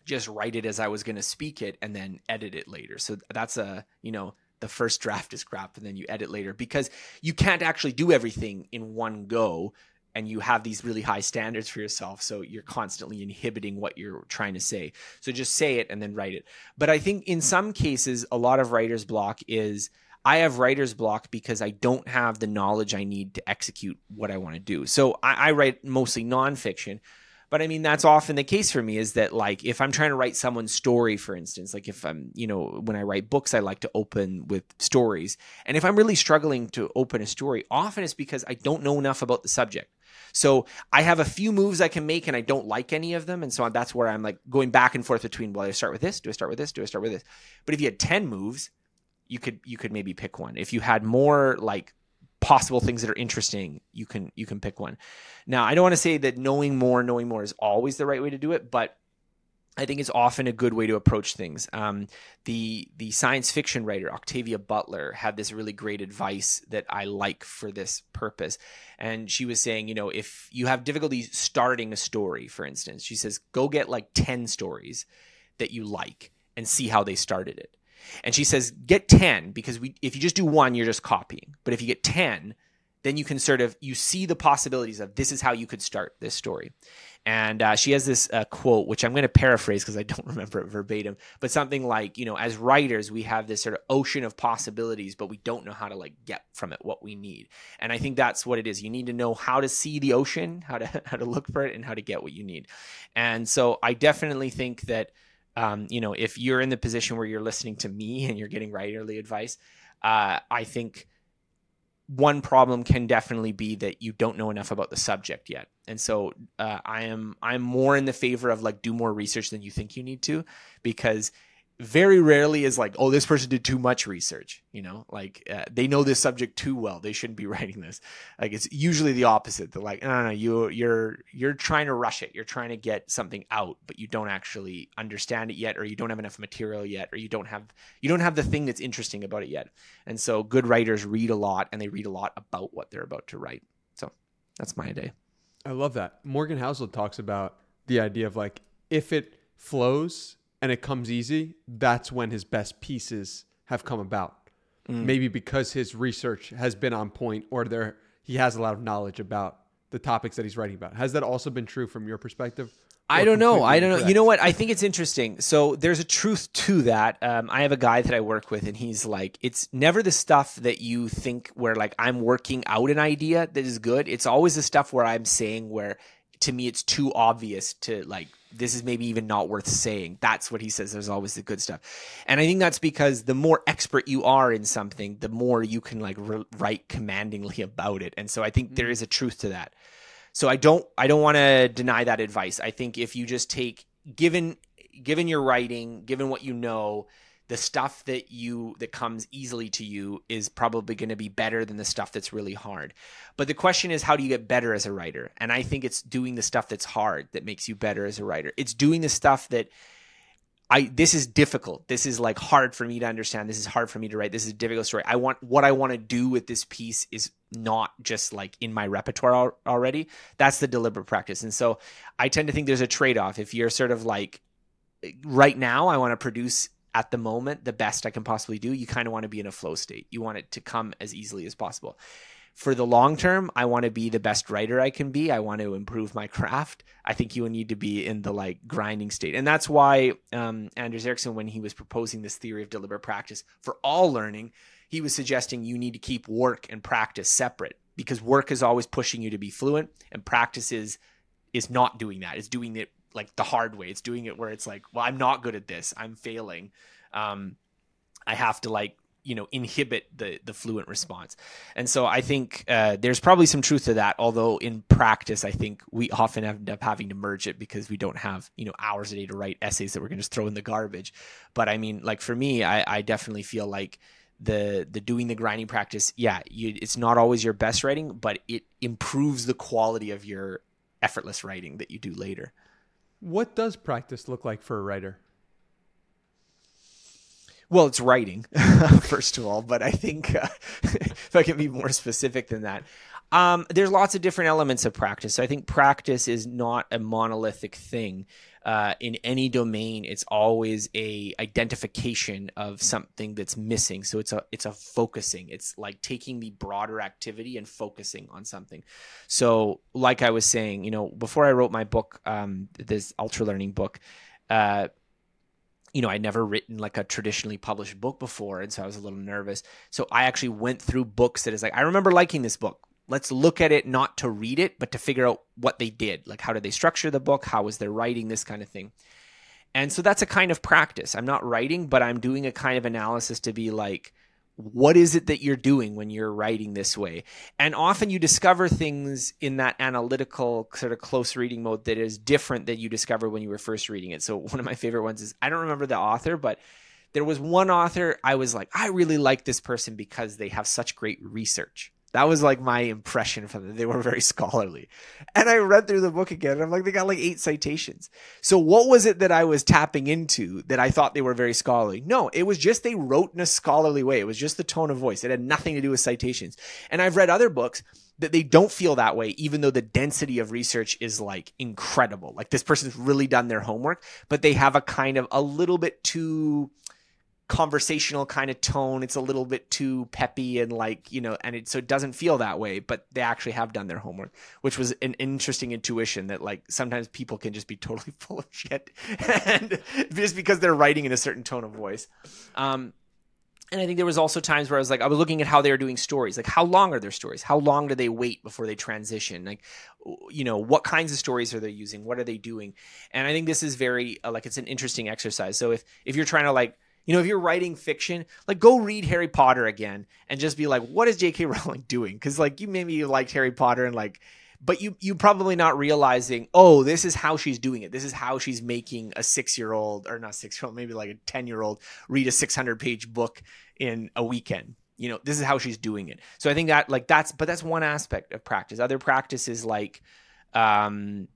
just write it as I was going to speak it and then edit it later. So that's a, you know, the first draft is crap and then you edit later because you can't actually do everything in one go and you have these really high standards for yourself so you're constantly inhibiting what you're trying to say so just say it and then write it but i think in some cases a lot of writer's block is i have writer's block because i don't have the knowledge i need to execute what i want to do so I, I write mostly nonfiction but I mean, that's often the case for me is that, like, if I'm trying to write someone's story, for instance, like if I'm, you know, when I write books, I like to open with stories. And if I'm really struggling to open a story, often it's because I don't know enough about the subject. So I have a few moves I can make and I don't like any of them. And so that's where I'm like going back and forth between, well, I start with this? Do I start with this? Do I start with this? But if you had 10 moves, you could you could maybe pick one. If you had more like possible things that are interesting, you can you can pick one. Now, I don't want to say that knowing more, knowing more is always the right way to do it, but I think it's often a good way to approach things. Um, the the science fiction writer Octavia Butler had this really great advice that I like for this purpose, and she was saying, you know, if you have difficulty starting a story, for instance, she says, go get like ten stories that you like and see how they started it. And she says, get ten because we if you just do one, you're just copying. But if you get ten, then you can sort of you see the possibilities of this is how you could start this story and uh, she has this uh, quote which i'm going to paraphrase because i don't remember it verbatim but something like you know as writers we have this sort of ocean of possibilities but we don't know how to like get from it what we need. And i think that's what it is. You need to know how to see the ocean how to how to look for it and how to get what you need. And so i definitely think that um, you know if you're in the position where you're listening to me and you're getting writerly advice uh, i think one problem can definitely be that you don't know enough about the subject yet and so uh, i am i'm more in the favor of like do more research than you think you need to because very rarely is like, oh, this person did too much research. You know, like uh, they know this subject too well. They shouldn't be writing this. Like it's usually the opposite. They're like, no, no, no, you you're you're trying to rush it. You're trying to get something out, but you don't actually understand it yet, or you don't have enough material yet, or you don't have you don't have the thing that's interesting about it yet. And so, good writers read a lot, and they read a lot about what they're about to write. So that's my day. I love that. Morgan Housel talks about the idea of like if it flows and it comes easy, that's when his best pieces have come about. Mm. Maybe because his research has been on point or there he has a lot of knowledge about the topics that he's writing about. Has that also been true from your perspective? I don't know. I don't know. You know what? I think it's interesting. So there's a truth to that. Um, I have a guy that I work with, and he's like, it's never the stuff that you think where like I'm working out an idea that is good. It's always the stuff where I'm saying where to me it's too obvious to like this is maybe even not worth saying. That's what he says. There's always the good stuff. And I think that's because the more expert you are in something, the more you can like re- write commandingly about it. And so I think mm-hmm. there is a truth to that. So I don't I don't want to deny that advice. I think if you just take given given your writing, given what you know, the stuff that you that comes easily to you is probably going to be better than the stuff that's really hard. But the question is how do you get better as a writer? And i think it's doing the stuff that's hard that makes you better as a writer. It's doing the stuff that I this is difficult. This is like hard for me to understand. This is hard for me to write. This is a difficult story. I want what I want to do with this piece is not just like in my repertoire al- already. That's the deliberate practice. And so I tend to think there's a trade-off. If you're sort of like right now I want to produce at the moment the best I can possibly do, you kind of want to be in a flow state. You want it to come as easily as possible. For the long term, I want to be the best writer I can be. I want to improve my craft. I think you need to be in the like grinding state. And that's why um, Anders Ericsson, when he was proposing this theory of deliberate practice for all learning, he was suggesting you need to keep work and practice separate because work is always pushing you to be fluent and practice is is not doing that. It's doing it like the hard way. It's doing it where it's like, well, I'm not good at this. I'm failing. Um, I have to like you know inhibit the the fluent response. And so i think uh, there's probably some truth to that although in practice i think we often end up having to merge it because we don't have you know hours a day to write essays that we're going to just throw in the garbage. But i mean like for me i, I definitely feel like the the doing the grinding practice yeah you, it's not always your best writing but it improves the quality of your effortless writing that you do later. What does practice look like for a writer? Well, it's writing, first of all, but I think uh, if I can be more specific than that, um, there's lots of different elements of practice. So I think practice is not a monolithic thing uh, in any domain, it's always a identification of something that's missing. So it's a it's a focusing. It's like taking the broader activity and focusing on something. So, like I was saying, you know, before I wrote my book, um, this ultra learning book. Uh, you know, I'd never written like a traditionally published book before, and so I was a little nervous. So I actually went through books that is like I remember liking this book let's look at it not to read it, but to figure out what they did. Like, how did they structure the book? How was their writing? This kind of thing. And so that's a kind of practice. I'm not writing, but I'm doing a kind of analysis to be like, what is it that you're doing when you're writing this way? And often you discover things in that analytical, sort of close reading mode that is different than you discover when you were first reading it. So, one of my favorite ones is I don't remember the author, but there was one author I was like, I really like this person because they have such great research That was like my impression from them. They were very scholarly. And I read through the book again and I'm like, they got like eight citations. So what was it that I was tapping into that I thought they were very scholarly? No, it was just they wrote in a scholarly way. It was just the tone of voice. It had nothing to do with citations. And I've read other books that they don't feel that way, even though the density of research is like incredible. Like this person's really done their homework, but they have a kind of a little bit too conversational kind of tone. It's a little bit too peppy and like, you know, and it so it doesn't feel that way, but they actually have done their homework, which was an interesting intuition that like sometimes people can just be totally full of shit and just because they're writing in a certain tone of voice. Um and I think there was also times where I was like, I was looking at how they were doing stories. Like, how long are their stories? How long do they wait before they transition? Like, you know, what kinds of stories are they using? What are they doing? And I think this is very uh, like it's an interesting exercise. So if if you're trying to like you know, if you're writing fiction, like go read Harry Potter again and just be like, what is J.K. Rowling doing? Because like you maybe you liked Harry Potter and like, but you you probably not realizing, oh, this is how she's doing it. This is how she's making a six year old or not six year old, maybe like a ten year old read a six hundred page book in a weekend. You know, this is how she's doing it. So I think that like that's but that's one aspect of practice. Other practices like um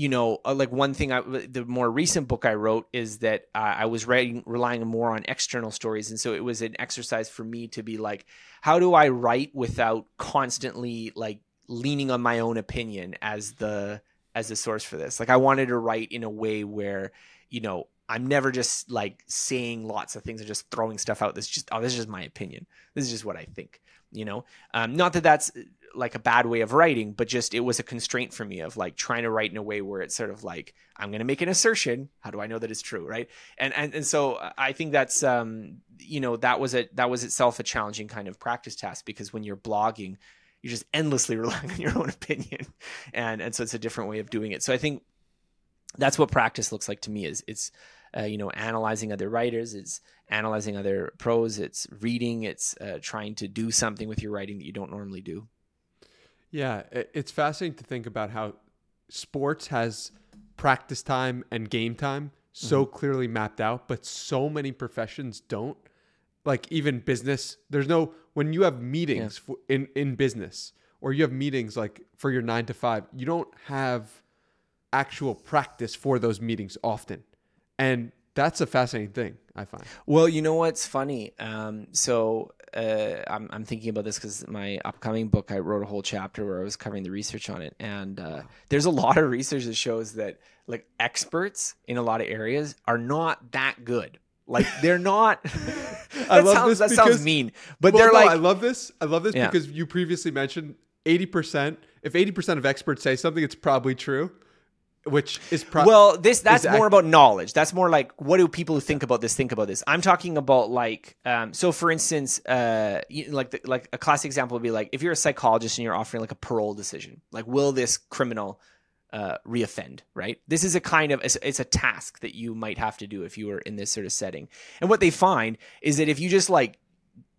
you know, uh, like one thing, I, the more recent book I wrote is that uh, I was writing, relying more on external stories. And so it was an exercise for me to be like, how do I write without constantly like leaning on my own opinion as the, as the source for this? Like I wanted to write in a way where, you know, I'm never just like saying lots of things and just throwing stuff out. This just, oh, this is just my opinion. This is just what I think, you know? Um, not that that's like a bad way of writing, but just it was a constraint for me of like trying to write in a way where it's sort of like I'm going to make an assertion. How do I know that it's true, right? And and and so I think that's um you know that was a that was itself a challenging kind of practice task because when you're blogging, you're just endlessly relying on your own opinion, and and so it's a different way of doing it. So I think that's what practice looks like to me. Is it's uh, you know analyzing other writers it's analyzing other prose it's reading it's uh, trying to do something with your writing that you don't normally do yeah, it's fascinating to think about how sports has practice time and game time so mm-hmm. clearly mapped out, but so many professions don't. Like even business, there's no when you have meetings yeah. for, in in business or you have meetings like for your 9 to 5, you don't have actual practice for those meetings often. And that's a fascinating thing, I find. Well, you know what's funny? Um, so uh, I'm, I'm thinking about this because my upcoming book, I wrote a whole chapter where I was covering the research on it, and uh, there's a lot of research that shows that like experts in a lot of areas are not that good. Like they're not. I love sounds, this. That because, sounds mean, but well, they're no, like. I love this. I love this yeah. because you previously mentioned eighty percent. If eighty percent of experts say something, it's probably true which is pro- well this that's more about knowledge. That's more like what do people who think about this think about this? I'm talking about like um, so for instance uh, like the, like a classic example would be like if you're a psychologist and you're offering like a parole decision like will this criminal uh, reoffend right? This is a kind of it's, it's a task that you might have to do if you were in this sort of setting. And what they find is that if you just like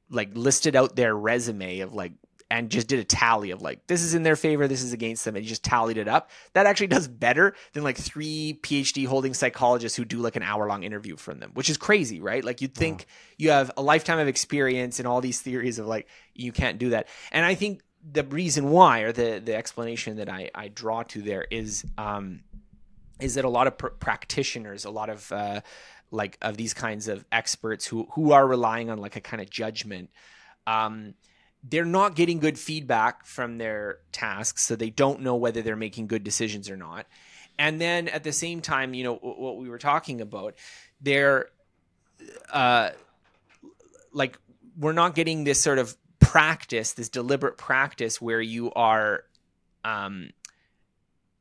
like listed out their resume of like and just did a tally of like this is in their favor, this is against them, and just tallied it up. That actually does better than like three PhD holding psychologists who do like an hour long interview from them, which is crazy, right? Like you'd think wow. you have a lifetime of experience and all these theories of like you can't do that. And I think the reason why, or the the explanation that I I draw to there is um is that a lot of pr- practitioners, a lot of uh, like of these kinds of experts who who are relying on like a kind of judgment. Um, they're not getting good feedback from their tasks, so they don't know whether they're making good decisions or not. And then at the same time, you know what we were talking about, they're uh, like we're not getting this sort of practice, this deliberate practice where you are um,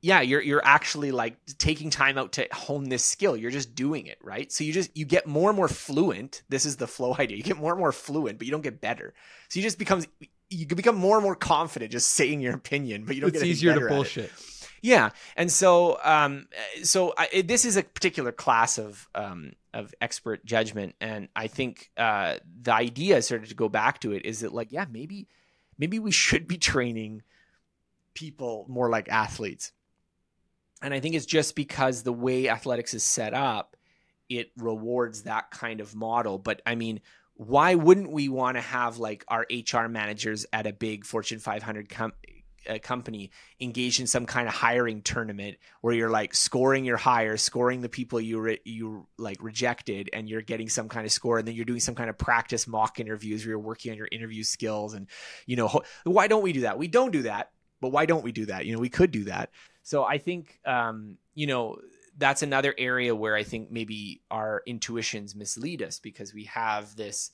yeah you're you're actually like taking time out to hone this skill. You're just doing it right? So you just you get more and more fluent. This is the flow idea. You get more and more fluent but you don't get better. So you just becomes you can become more and more confident just saying your opinion but you don't it's get easier to bullshit. Yeah. And so um so I, this is a particular class of um of expert judgment. And i think uh the idea sort of to go back to it is that like yeah maybe maybe we should be training people more like athletes and I think it's just because the way athletics is set up, it rewards that kind of model. But I mean, why wouldn't we want to have like our HR managers at a big Fortune 500 com- uh, company engaged in some kind of hiring tournament where you're like scoring your hire, scoring the people you re- you like rejected, and you're getting some kind of score, and then you're doing some kind of practice mock interviews where you're working on your interview skills, and you know ho- why don't we do that? We don't do that, but why don't we do that? You know, we could do that. So I think um, you know that's another area where I think maybe our intuitions mislead us because we have this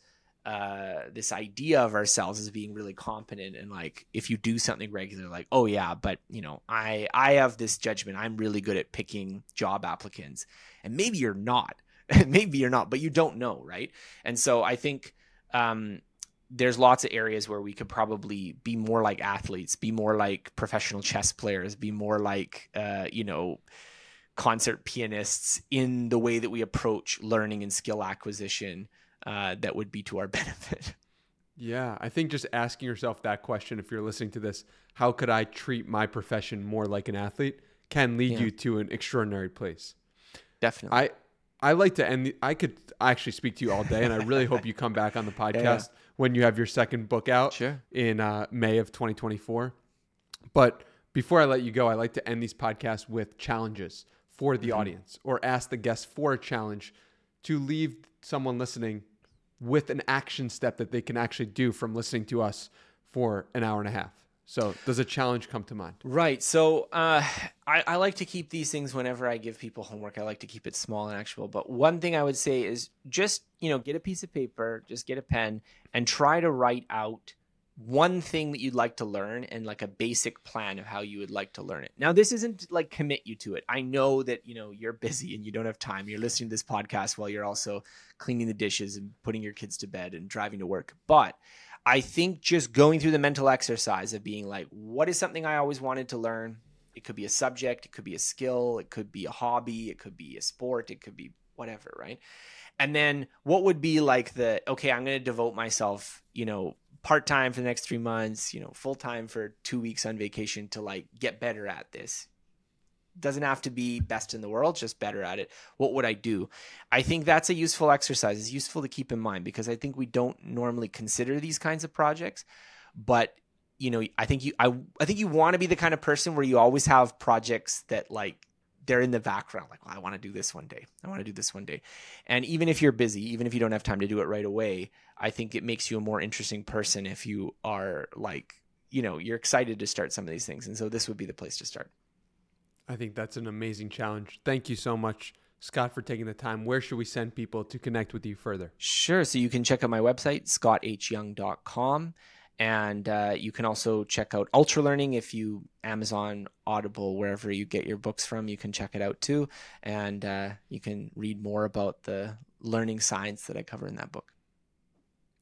uh, this idea of ourselves as being really competent and like if you do something regular like oh yeah but you know i i have this judgment. I'm really good at picking job applicants. And maybe you're not. Maybe you're not but you don't know right? And so i think um, there's lots of areas where we could probably be more like athletes be more like professional chess players be more like uh, you know concert pianists in the way that we approach learning and skill acquisition uh, that would be to our benefit. Yeah, I think just asking yourself that question, if you're listening to this, how could I treat my profession more like an athlete, can lead yeah. you to an extraordinary place. Definitely. I I like to end. The, I could actually speak to you all day, and I really hope you come back on the podcast yeah. When you have your second book out sure. in uh, May of 2024. But before I let you go, I like to end these podcasts with challenges for the mm-hmm. audience, or ask the guests for a challenge to leave someone listening with an action step that they can actually do from listening to us for an hour and a half. So, does a challenge come to mind? Right. So, uh, I, I, like to keep these things whenever I give people homework. I like to keep it small and actual. But one thing I would say is just, you know, get a piece of paper, just get a pen, and try to write out one thing that you'd like to learn and like a basic plan of how you would like to learn it. Now, this isn't like commit you to it. I know that, you know, you're busy and you don't have time. You're listening to this podcast while you're also cleaning the dishes and putting your kids to bed and driving to work. But I think just going through the mental exercise of being like, what is something I always wanted to learn? It could be a subject, it could be a skill, it could be a hobby, it could be a sport, it could be whatever, right? And then what would be like the okay, I'm going to devote myself, you know, part time for the next three months, you know, full time for two weeks on vacation to like get better at this. Doesn't have to be best in the world, just better at it. What would I do? I think that's a useful exercise. It's useful to keep in mind because I think we don't normally consider these kinds of projects. But you know, I think you I I think you want to be the kind of person where you always have projects that like they're in the background like well, i want to do this one day i want to do this one day and even if you're busy even if you don't have time to do it right away i think it makes you a more interesting person if you are like you know you're excited to start some of these things and so this would be the place to start i think that's an amazing challenge thank you so much Scott, for taking the time. Where should we send people to connect with you further? Sure. So you can check out my website, scotthyoung.com. And uh, you can also check out Ultra Learning if you Amazon, Audible, wherever you get your books from. You can check it out too, and uh, you can read more about the learning science that I cover in that book.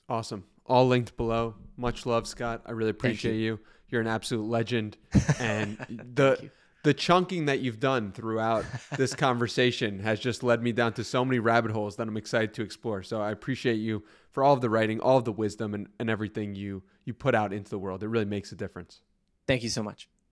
Awesome. All linked below. Much love, Scott. I really appreciate you. you. You're an absolute legend, and the the chunking that you've done throughout this conversation has just led me down to so many rabbit holes that I'm excited to explore. So I appreciate you for all of the writing, all of the wisdom and, and everything you you put out into the world. It really makes a difference. Thank you so much.